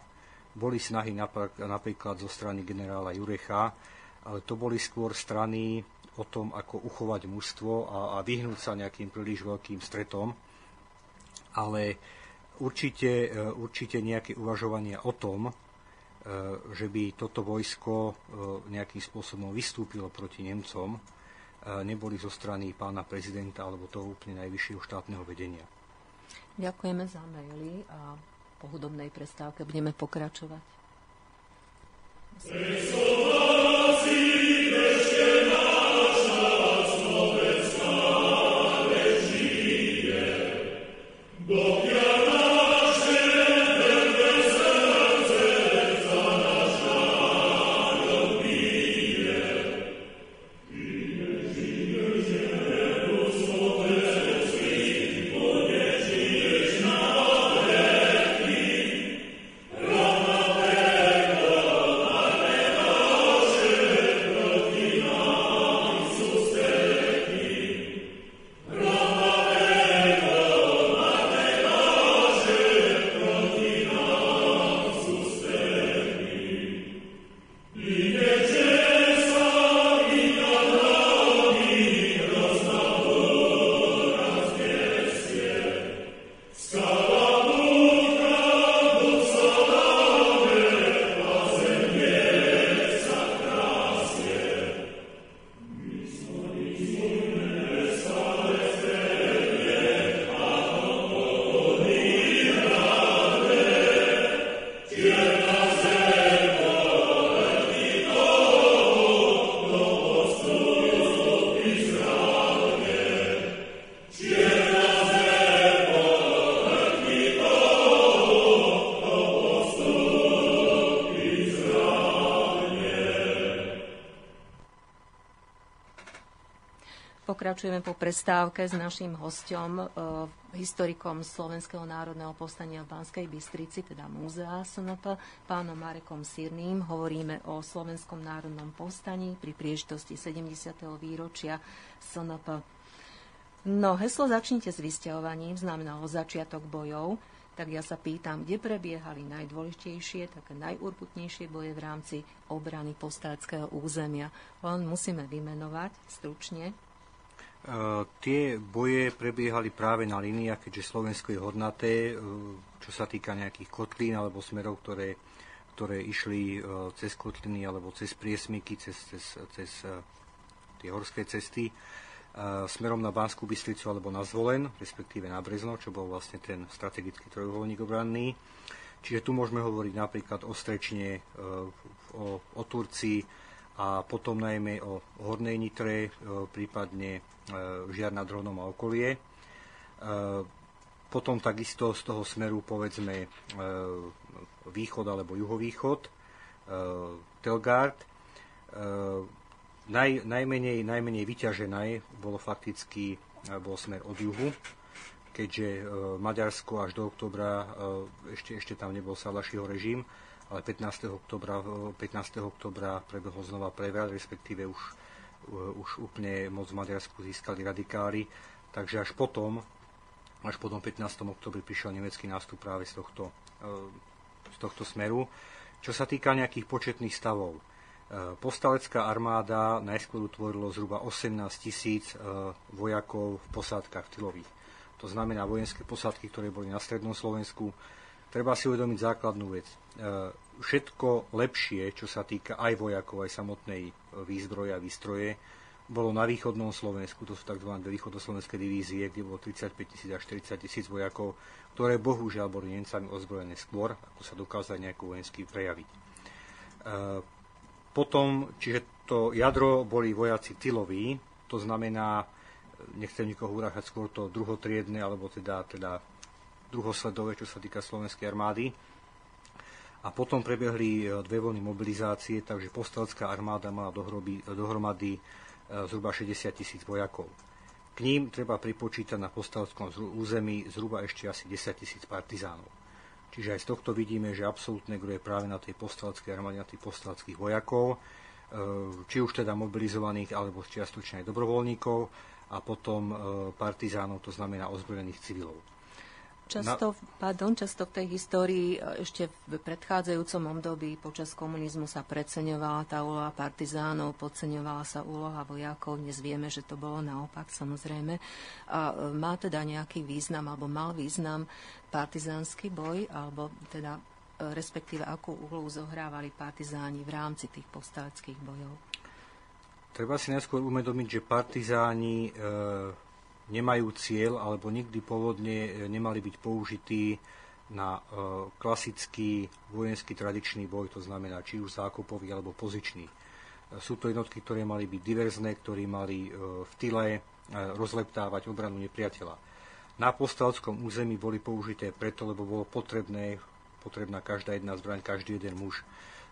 Boli snahy napríklad zo strany generála Jurecha, ale to boli skôr strany o tom, ako uchovať mužstvo a, a vyhnúť sa nejakým príliš veľkým stretom ale určite, e, určite nejaké uvažovania o tom, e, že by toto vojsko e, nejakým spôsobom vystúpilo proti Nemcom, neboli zo strany pána prezidenta alebo toho úplne najvyššieho štátneho vedenia. Ďakujeme za maily a po hudobnej prestávke budeme pokračovať. Pokračujeme po prestávke s našim hostom, e, historikom Slovenského národného povstania v Banskej Bystrici, teda múzea SNP, pánom Marekom Sirným. Hovoríme o Slovenskom národnom povstaní pri príležitosti 70. výročia SNP. No, heslo začnite s vysťahovaním znamenalo začiatok bojov, tak ja sa pýtam, kde prebiehali najdôležitejšie, také najurputnejšie boje v rámci obrany postáckého územia. Len musíme vymenovať stručne tie boje prebiehali práve na líniách, keďže Slovensko je hodnaté, e, čo sa týka nejakých kotlín alebo smerov, ktoré, ktoré išli e, cez kotliny alebo cez priesmyky, cez, cez, cez tie horské cesty, smerom na Banskú Bystricu alebo na Zvolen, respektíve na Brezno, čo bol vlastne ten strategický trojuholník obranný. Čiže tu môžeme hovoriť napríklad o Strečne, o, o Turcii, a potom najmä o Hornej Nitre, e, prípadne e, Žiar nad Hronom a okolie. E, potom takisto z toho smeru povedzme východ alebo juhovýchod, Telgard. Naj, najmenej, najmenej vyťažené bolo fakticky bol smer od juhu, keďže Maďarsko až do oktobra ešte, ešte tam nebol Salašiho režim, ale 15. oktobra, 15. oktobra prebehol znova prevrat, respektíve už, už úplne moc v Maďarsku získali radikáli, takže až potom, až po tom 15. oktobri prišiel nemecký nástup práve z tohto, z tohto smeru. Čo sa týka nejakých početných stavov, Postalecká armáda najskôr utvorilo zhruba 18 tisíc vojakov v posádkach tylových. To znamená vojenské posádky, ktoré boli na strednom Slovensku. Treba si uvedomiť základnú vec všetko lepšie, čo sa týka aj vojakov, aj samotnej e, výzbroje a výstroje, bolo na východnom Slovensku, to sú tzv. východoslovenské divízie, kde bolo 35 tisíc až 40 tisíc vojakov, ktoré bohužiaľ boli Nemcami ozbrojené skôr, ako sa dokázali nejako vojensky prejaviť. E, potom, čiže to jadro boli vojaci tyloví, to znamená, nechcem nikoho uráchať skôr to druhotriedne, alebo teda, teda druhosledové, čo sa týka slovenskej armády a potom prebehli e, dve vlny mobilizácie, takže postavská armáda mala dohromady, dohromady e, zhruba 60 tisíc vojakov. K ním treba pripočítať na postavskom území zhruba ešte asi 10 tisíc partizánov. Čiže aj z tohto vidíme, že absolútne gro je práve na tej postavskej armáde, na tých postavských vojakov, e, či už teda mobilizovaných, alebo čiastočne aj dobrovoľníkov, a potom partizánov, to znamená ozbrojených civilov. Často, na... pardon, často v tej histórii e, ešte v predchádzajúcom období počas komunizmu sa preceňovala tá úloha partizánov, podceňovala sa úloha vojakov. Dnes vieme, že to bolo naopak samozrejme. A e, má teda nejaký význam, alebo mal význam partizánsky boj, alebo teda e, respektíve akú úlohu zohrávali partizáni v rámci tých povstaleckých bojov? Treba si najskôr uvedomiť, že partizáni e, nemajú cieľ alebo nikdy pôvodne e, nemali byť použití na e, klasický vojenský tradičný boj, to znamená či už zákopový alebo pozičný. E, sú to jednotky, ktoré mali byť diverzné, ktorí mali v tyle rozleptávať obranu nepriateľa. Na postavskom území boli použité preto, lebo bolo potrebné, potrebná každá jedna zbraň, každý jeden muž.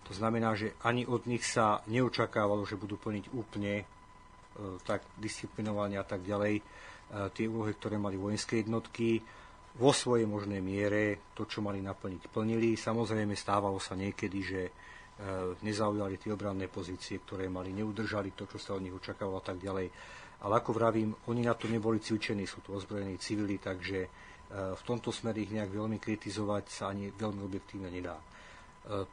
To znamená, že ani od nich sa neočakávalo, že budú plniť úplne tak disciplinovanie a tak ďalej tie úlohy, ktoré mali vojenské jednotky, vo svojej možnej miere to, čo mali naplniť, plnili. Samozrejme stávalo sa niekedy, že e, nezaujali tie obranné pozície, ktoré mali, neudržali to, čo sa od nich očakávalo a tak ďalej. Ale ako vravím, oni na to neboli cvičení, sú to ozbrojení civili, takže e, v tomto smere ich nejak veľmi kritizovať sa ani veľmi objektívne nedá. E,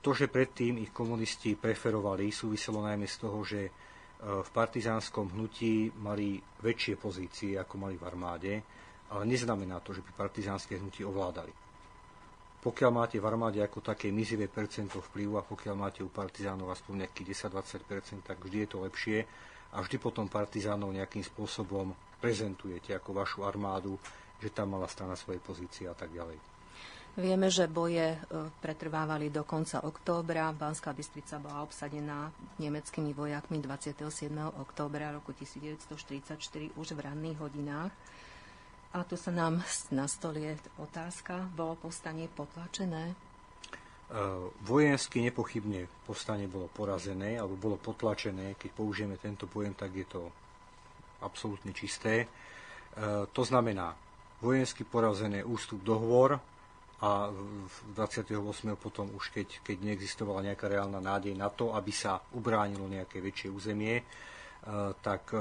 to, že predtým ich komunisti preferovali, súviselo najmä z toho, že v partizánskom hnutí mali väčšie pozície, ako mali v armáde, ale neznamená to, že by partizánske hnutie ovládali. Pokiaľ máte v armáde ako také mizivé percento vplyvu a pokiaľ máte u partizánov aspoň nejaký 10-20%, tak vždy je to lepšie a vždy potom partizánov nejakým spôsobom prezentujete ako vašu armádu, že tam mala strana svoje pozície a tak ďalej. Vieme, že boje e, pretrvávali do konca októbra. Banská Bystrica bola obsadená nemeckými vojakmi 27. októbra roku 1944 už v ranných hodinách. A tu sa nám nastolie otázka, bolo povstanie potlačené? Uh, vojensky nepochybne povstanie bolo porazené alebo bolo potlačené. Keď použijeme tento pojem, tak je to absolútne čisté. Uh, to znamená vojensky porazené ústup dohovor, a 28. potom už keď, keď neexistovala nejaká reálna nádej na to, aby sa ubránilo nejaké väčšie územie, e, tak e,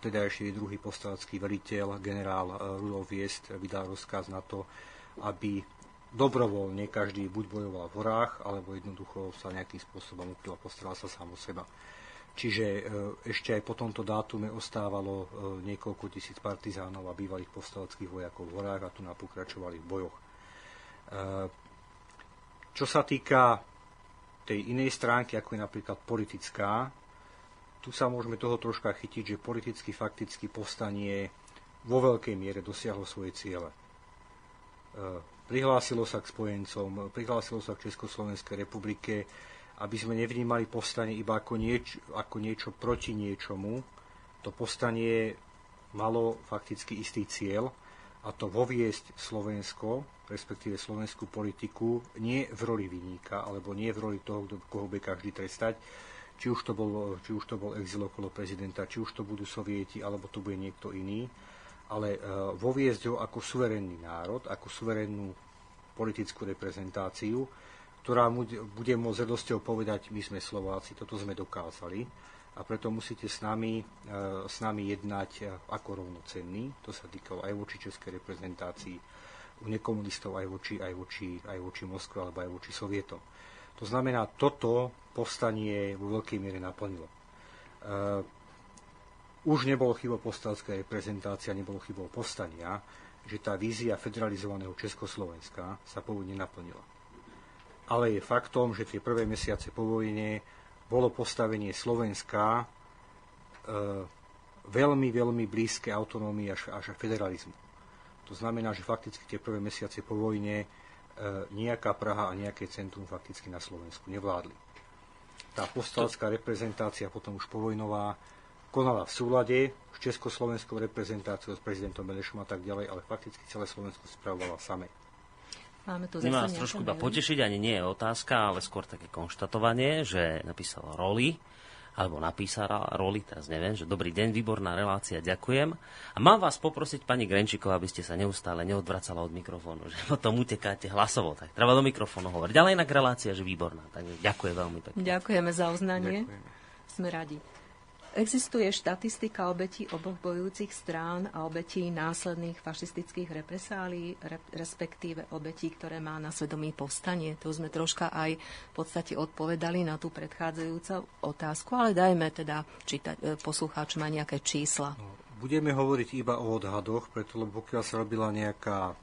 vtedajší druhý postavacký veliteľ, generál e, Rudolf Viest, vydal rozkaz na to, aby dobrovoľne každý buď bojoval v horách, alebo jednoducho sa nejakým spôsobom ukryl a postaral sa sám o seba. Čiže ešte aj po tomto dátume ostávalo niekoľko tisíc partizánov a bývalých povstaleckých vojakov v horách a tu napokračovali v bojoch. Eh, čo sa týka tej inej stránky, ako je napríklad politická, tu sa môžeme toho troška chytiť, že politicky, fakticky povstanie vo veľkej miere dosiahlo svoje ciele. Eh, prihlásilo sa k spojencom, prihlásilo sa k Československej republike, aby sme nevnímali povstanie iba ako, nieč, ako niečo proti niečomu. To povstanie malo fakticky istý cieľ a to voviesť Slovensko respektíve slovenskú politiku, nie v roli vyníka, alebo nie v roli toho, koho bude každý trestať, či už, to bol, či už to bol exil okolo prezidenta, či už to budú sovieti, alebo to bude niekto iný, ale voviezť ho ako suverénny národ, ako suverénnu politickú reprezentáciu, ktorá bude môcť hrdosťou povedať, my sme Slováci, toto sme dokázali a preto musíte s nami, s nami jednať ako rovnocenní. To sa týkalo aj voči českej reprezentácii, u nekomunistov aj voči, aj voči, aj voči Moskve alebo aj voči Sovietom. To znamená, toto povstanie vo veľkej miere naplnilo už nebolo chybou povstalskej reprezentácia, nebolo chybou povstania, že tá vízia federalizovaného Československa sa pôvodne naplnila. Ale je faktom, že tie prvé mesiace po vojne bolo postavenie Slovenska e, veľmi, veľmi blízke autonómii až, až federalizmu. To znamená, že fakticky tie prvé mesiace po vojne e, nejaká Praha a nejaké centrum fakticky na Slovensku nevládli. Tá postalská reprezentácia potom už povojnová konala v súlade s československou reprezentáciou, s prezidentom Benešom a tak ďalej, ale fakticky celé Slovensko spravovala samé. Máme tu Nemá nás trošku iba potešiť, ani nie je otázka, ale skôr také konštatovanie, že napísal roli, alebo napísala roli, teraz neviem, že dobrý deň, výborná relácia, ďakujem. A mám vás poprosiť, pani Grenčíková, aby ste sa neustále neodvracala od mikrofónu, že potom utekáte hlasovo, tak treba do mikrofónu hovoriť. Ale inak relácia, že výborná, takže ďakujem veľmi pekne. Ďakujeme za uznanie. Ďakujeme. Sme radi. Existuje štatistika obetí oboch bojujúcich strán a obetí následných fašistických represálií, re, respektíve obetí, ktoré má na svedomí povstanie. To sme troška aj v podstate odpovedali na tú predchádzajúcu otázku, ale dajme teda čítať, e, poslucháčom aj nejaké čísla. No, budeme hovoriť iba o odhadoch, preto lebo pokiaľ sa robila nejaká e,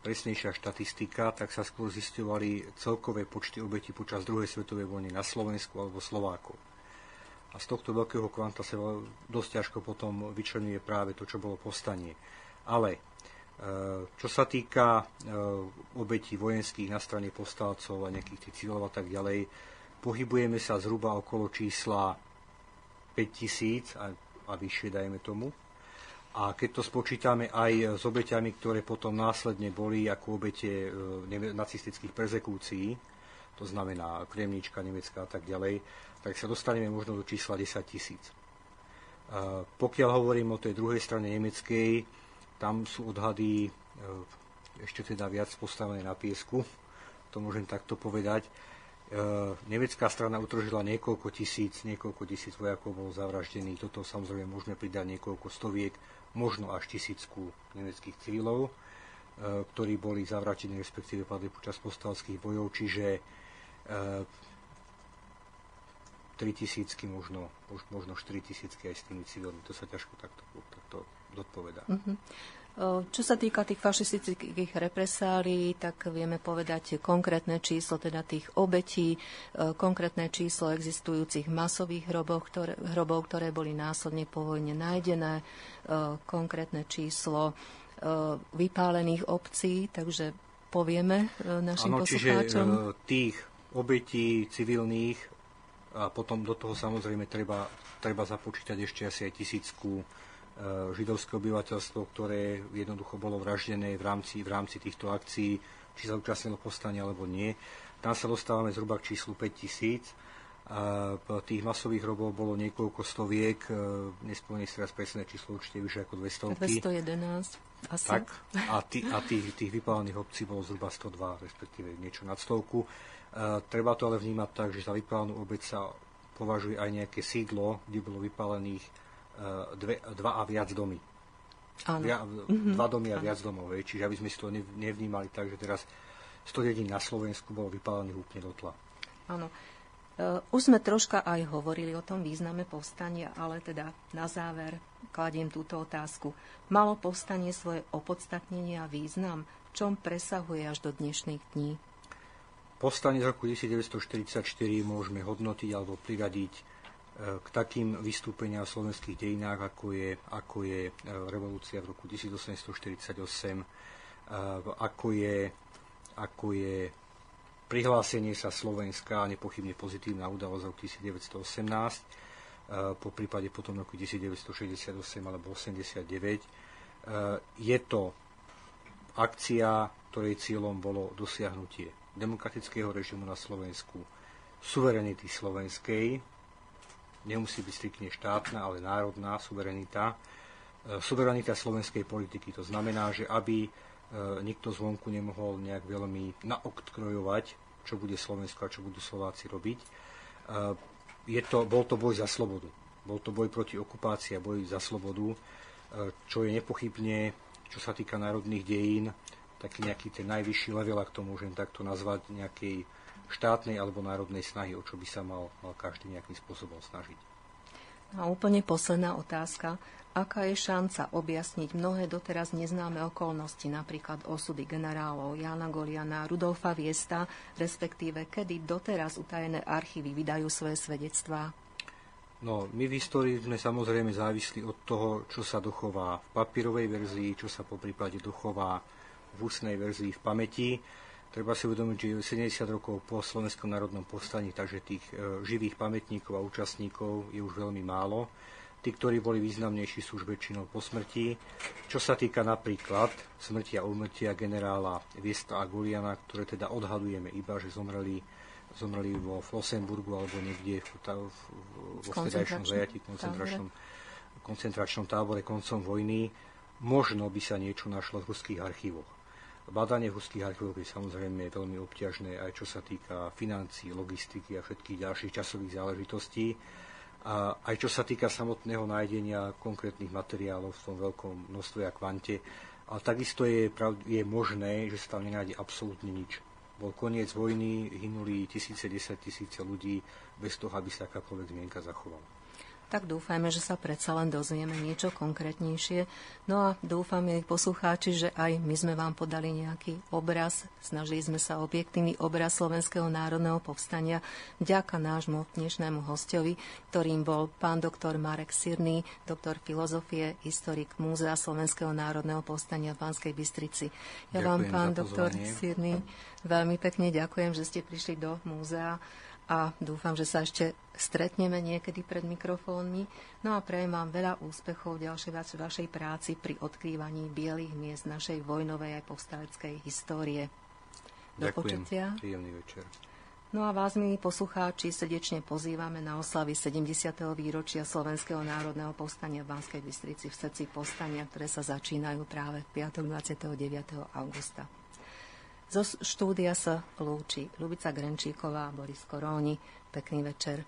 presnejšia štatistika, tak sa skôr zistovali celkové počty obetí počas druhej svetovej vojny na Slovensku alebo Slovákov a z tohto veľkého kvanta sa dosť ťažko potom vyčlenuje práve to, čo bolo povstanie. Ale e, čo sa týka e, obetí vojenských na strane povstalcov a nejakých tých cieľov a tak ďalej, pohybujeme sa zhruba okolo čísla 5000 a, a vyššie, dajme tomu. A keď to spočítame aj s obeťami, ktoré potom následne boli ako obete e, nacistických persekúcií, to znamená Kremnička, Nemecka a tak ďalej, tak sa dostaneme možno do čísla 10 tisíc. Pokiaľ hovorím o tej druhej strane nemeckej, tam sú odhady e, ešte teda viac postavené na piesku, to môžem takto povedať. E, nemecká strana utržila niekoľko tisíc, niekoľko tisíc vojakov bolo zavraždených. Toto samozrejme môžeme pridať niekoľko stoviek, možno až tisícku nemeckých civilov, e, ktorí boli zavraždení, respektíve padli počas postalských bojov, čiže 3 tisícky, možno, možno 4 tisícky aj s tými civilmi. To sa ťažko takto, takto dodpovedá. Uh-huh. Čo sa týka tých fašistických represálií, tak vieme povedať konkrétne číslo teda tých obetí, konkrétne číslo existujúcich masových hrobov, ktoré, hrobov, ktoré boli následne po vojne nájdené, konkrétne číslo vypálených obcí, takže povieme našim ano, poslucháčom. Čiže tých obetí civilných a potom do toho samozrejme treba, treba započítať ešte asi aj tisícku e, židovské obyvateľstvo, ktoré jednoducho bolo vraždené v rámci, v rámci týchto akcií, či sa účastnilo povstania alebo nie. Tam sa dostávame zhruba k číslu 5 tisíc. Tých masových hrobov bolo niekoľko stoviek, e, nespomínam si teraz presné číslo, určite vyššie ako 200. 211 asi. Tak, a, tý, a tých, tých vypálených obcí bolo zhruba 102, respektíve niečo nad stovku. Treba to ale vnímať tak, že za vypálenú obec sa považuje aj nejaké sídlo, kde bolo vypálených e, dve, dva a viac domy. Via, mm-hmm. Dva domy a viac domov. Čiže aby sme si to nevnímali tak, že teraz 100 dedín na Slovensku bolo vypálených úplne do tla. Áno. Uh, už sme troška aj hovorili o tom význame povstania, ale teda na záver kladiem túto otázku. Malo povstanie svoje opodstatnenie a význam? V čom presahuje až do dnešných dní? Povstanie z roku 1944 môžeme hodnotiť alebo priradiť e, k takým vystúpeniam v slovenských dejinách, ako je, ako je e, revolúcia v roku 1848, e, ako je, ako je prihlásenie sa Slovenska, nepochybne pozitívna udalosť z roku 1918, po prípade potom roku 1968 alebo 89. Je to akcia, ktorej cieľom bolo dosiahnutie demokratického režimu na Slovensku, suverenity slovenskej, nemusí byť striktne štátna, ale národná suverenita, suverenita slovenskej politiky. To znamená, že aby nikto zvonku nemohol nejak veľmi naoktrojovať, čo bude Slovensko a čo budú Slováci robiť. Je to, bol to boj za slobodu. Bol to boj proti okupácii a boj za slobodu, čo je nepochybne, čo sa týka národných dejín, taký nejaký ten najvyšší level, ak to môžem takto nazvať, nejakej štátnej alebo národnej snahy, o čo by sa mal, mal každý nejakým spôsobom snažiť. A úplne posledná otázka. Aká je šanca objasniť mnohé doteraz neznáme okolnosti, napríklad osudy generálov Jana Goliana, Rudolfa Viesta, respektíve kedy doteraz utajené archívy vydajú svoje svedectvá? No, my v histórii sme samozrejme závisli od toho, čo sa dochová v papírovej verzii, čo sa po prípade dochová v ústnej verzii v pamäti. Treba si uvedomiť, že 70 rokov po Slovenskom národnom povstaní, takže tých e, živých pamätníkov a účastníkov je už veľmi málo. Tí, ktorí boli významnejší, sú už väčšinou po smrti. Čo sa týka napríklad smrti a umrtia generála Viesta a Guliana, ktoré teda odhadujeme iba, že zomreli, zomreli vo Flossenburgu alebo niekde v, v, vo vtedajšom zajatí, koncentračnom, koncentračnom tábore koncom vojny, možno by sa niečo našlo v ruských archívoch. Badanie hustých je samozrejme veľmi obťažné aj čo sa týka financií, logistiky a všetkých ďalších časových záležitostí. A aj čo sa týka samotného nájdenia konkrétnych materiálov v tom veľkom množstve a kvante. Ale takisto je, je možné, že sa tam nenájde absolútne nič. Bol koniec vojny, hynuli tisíce, desať tisíce ľudí bez toho, aby sa akákoľvek zmienka zachovala tak dúfajme, že sa predsa len dozvieme niečo konkrétnejšie. No a dúfam, milí poslucháči, že aj my sme vám podali nejaký obraz. Snažili sme sa objektívny obraz Slovenského národného povstania vďaka nášmu dnešnému hostovi, ktorým bol pán doktor Marek Sirný, doktor filozofie, historik Múzea Slovenského národného povstania v Banskej Bystrici. Ja ďakujem vám, pán doktor Sirný, veľmi pekne ďakujem, že ste prišli do múzea a dúfam, že sa ešte stretneme niekedy pred mikrofónmi. No a prajem vám veľa úspechov v ďalšej vašej práci pri odkrývaní bielých miest našej vojnovej aj povstaleckej histórie. Do Ďakujem. počutia. Príjemný večer. No a vás, milí poslucháči, srdečne pozývame na oslavy 70. výročia Slovenského národného povstania v Banskej Bystrici v srdci povstania, ktoré sa začínajú práve 5. 29. augusta. Zo štúdia sa lúči Lubica Grenčíková a Boris Koróni. Pekný večer.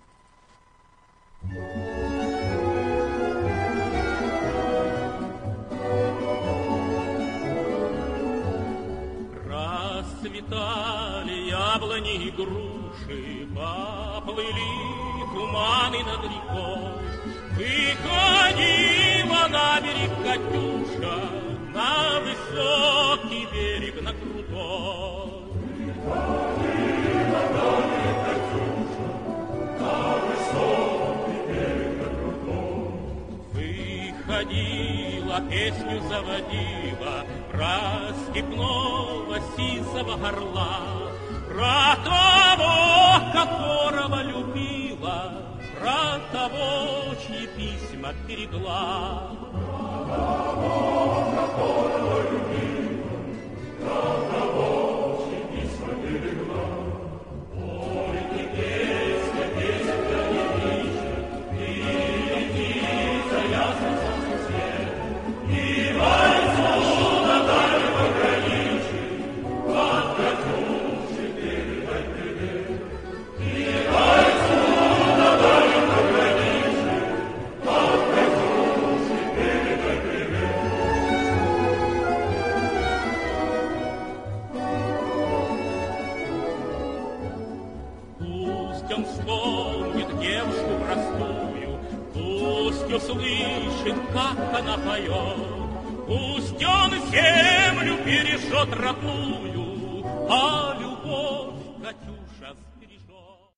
Расцветали яблони и груши, поплыли туманы над рекой. Выходила на берег Катюша, на высокий берег, на Выходила, песню заводила Про степного сизого горла, Про того, которого любила, Про того, чьи письма берегла. Amen. Она поет. Пусть он землю перешет родную, а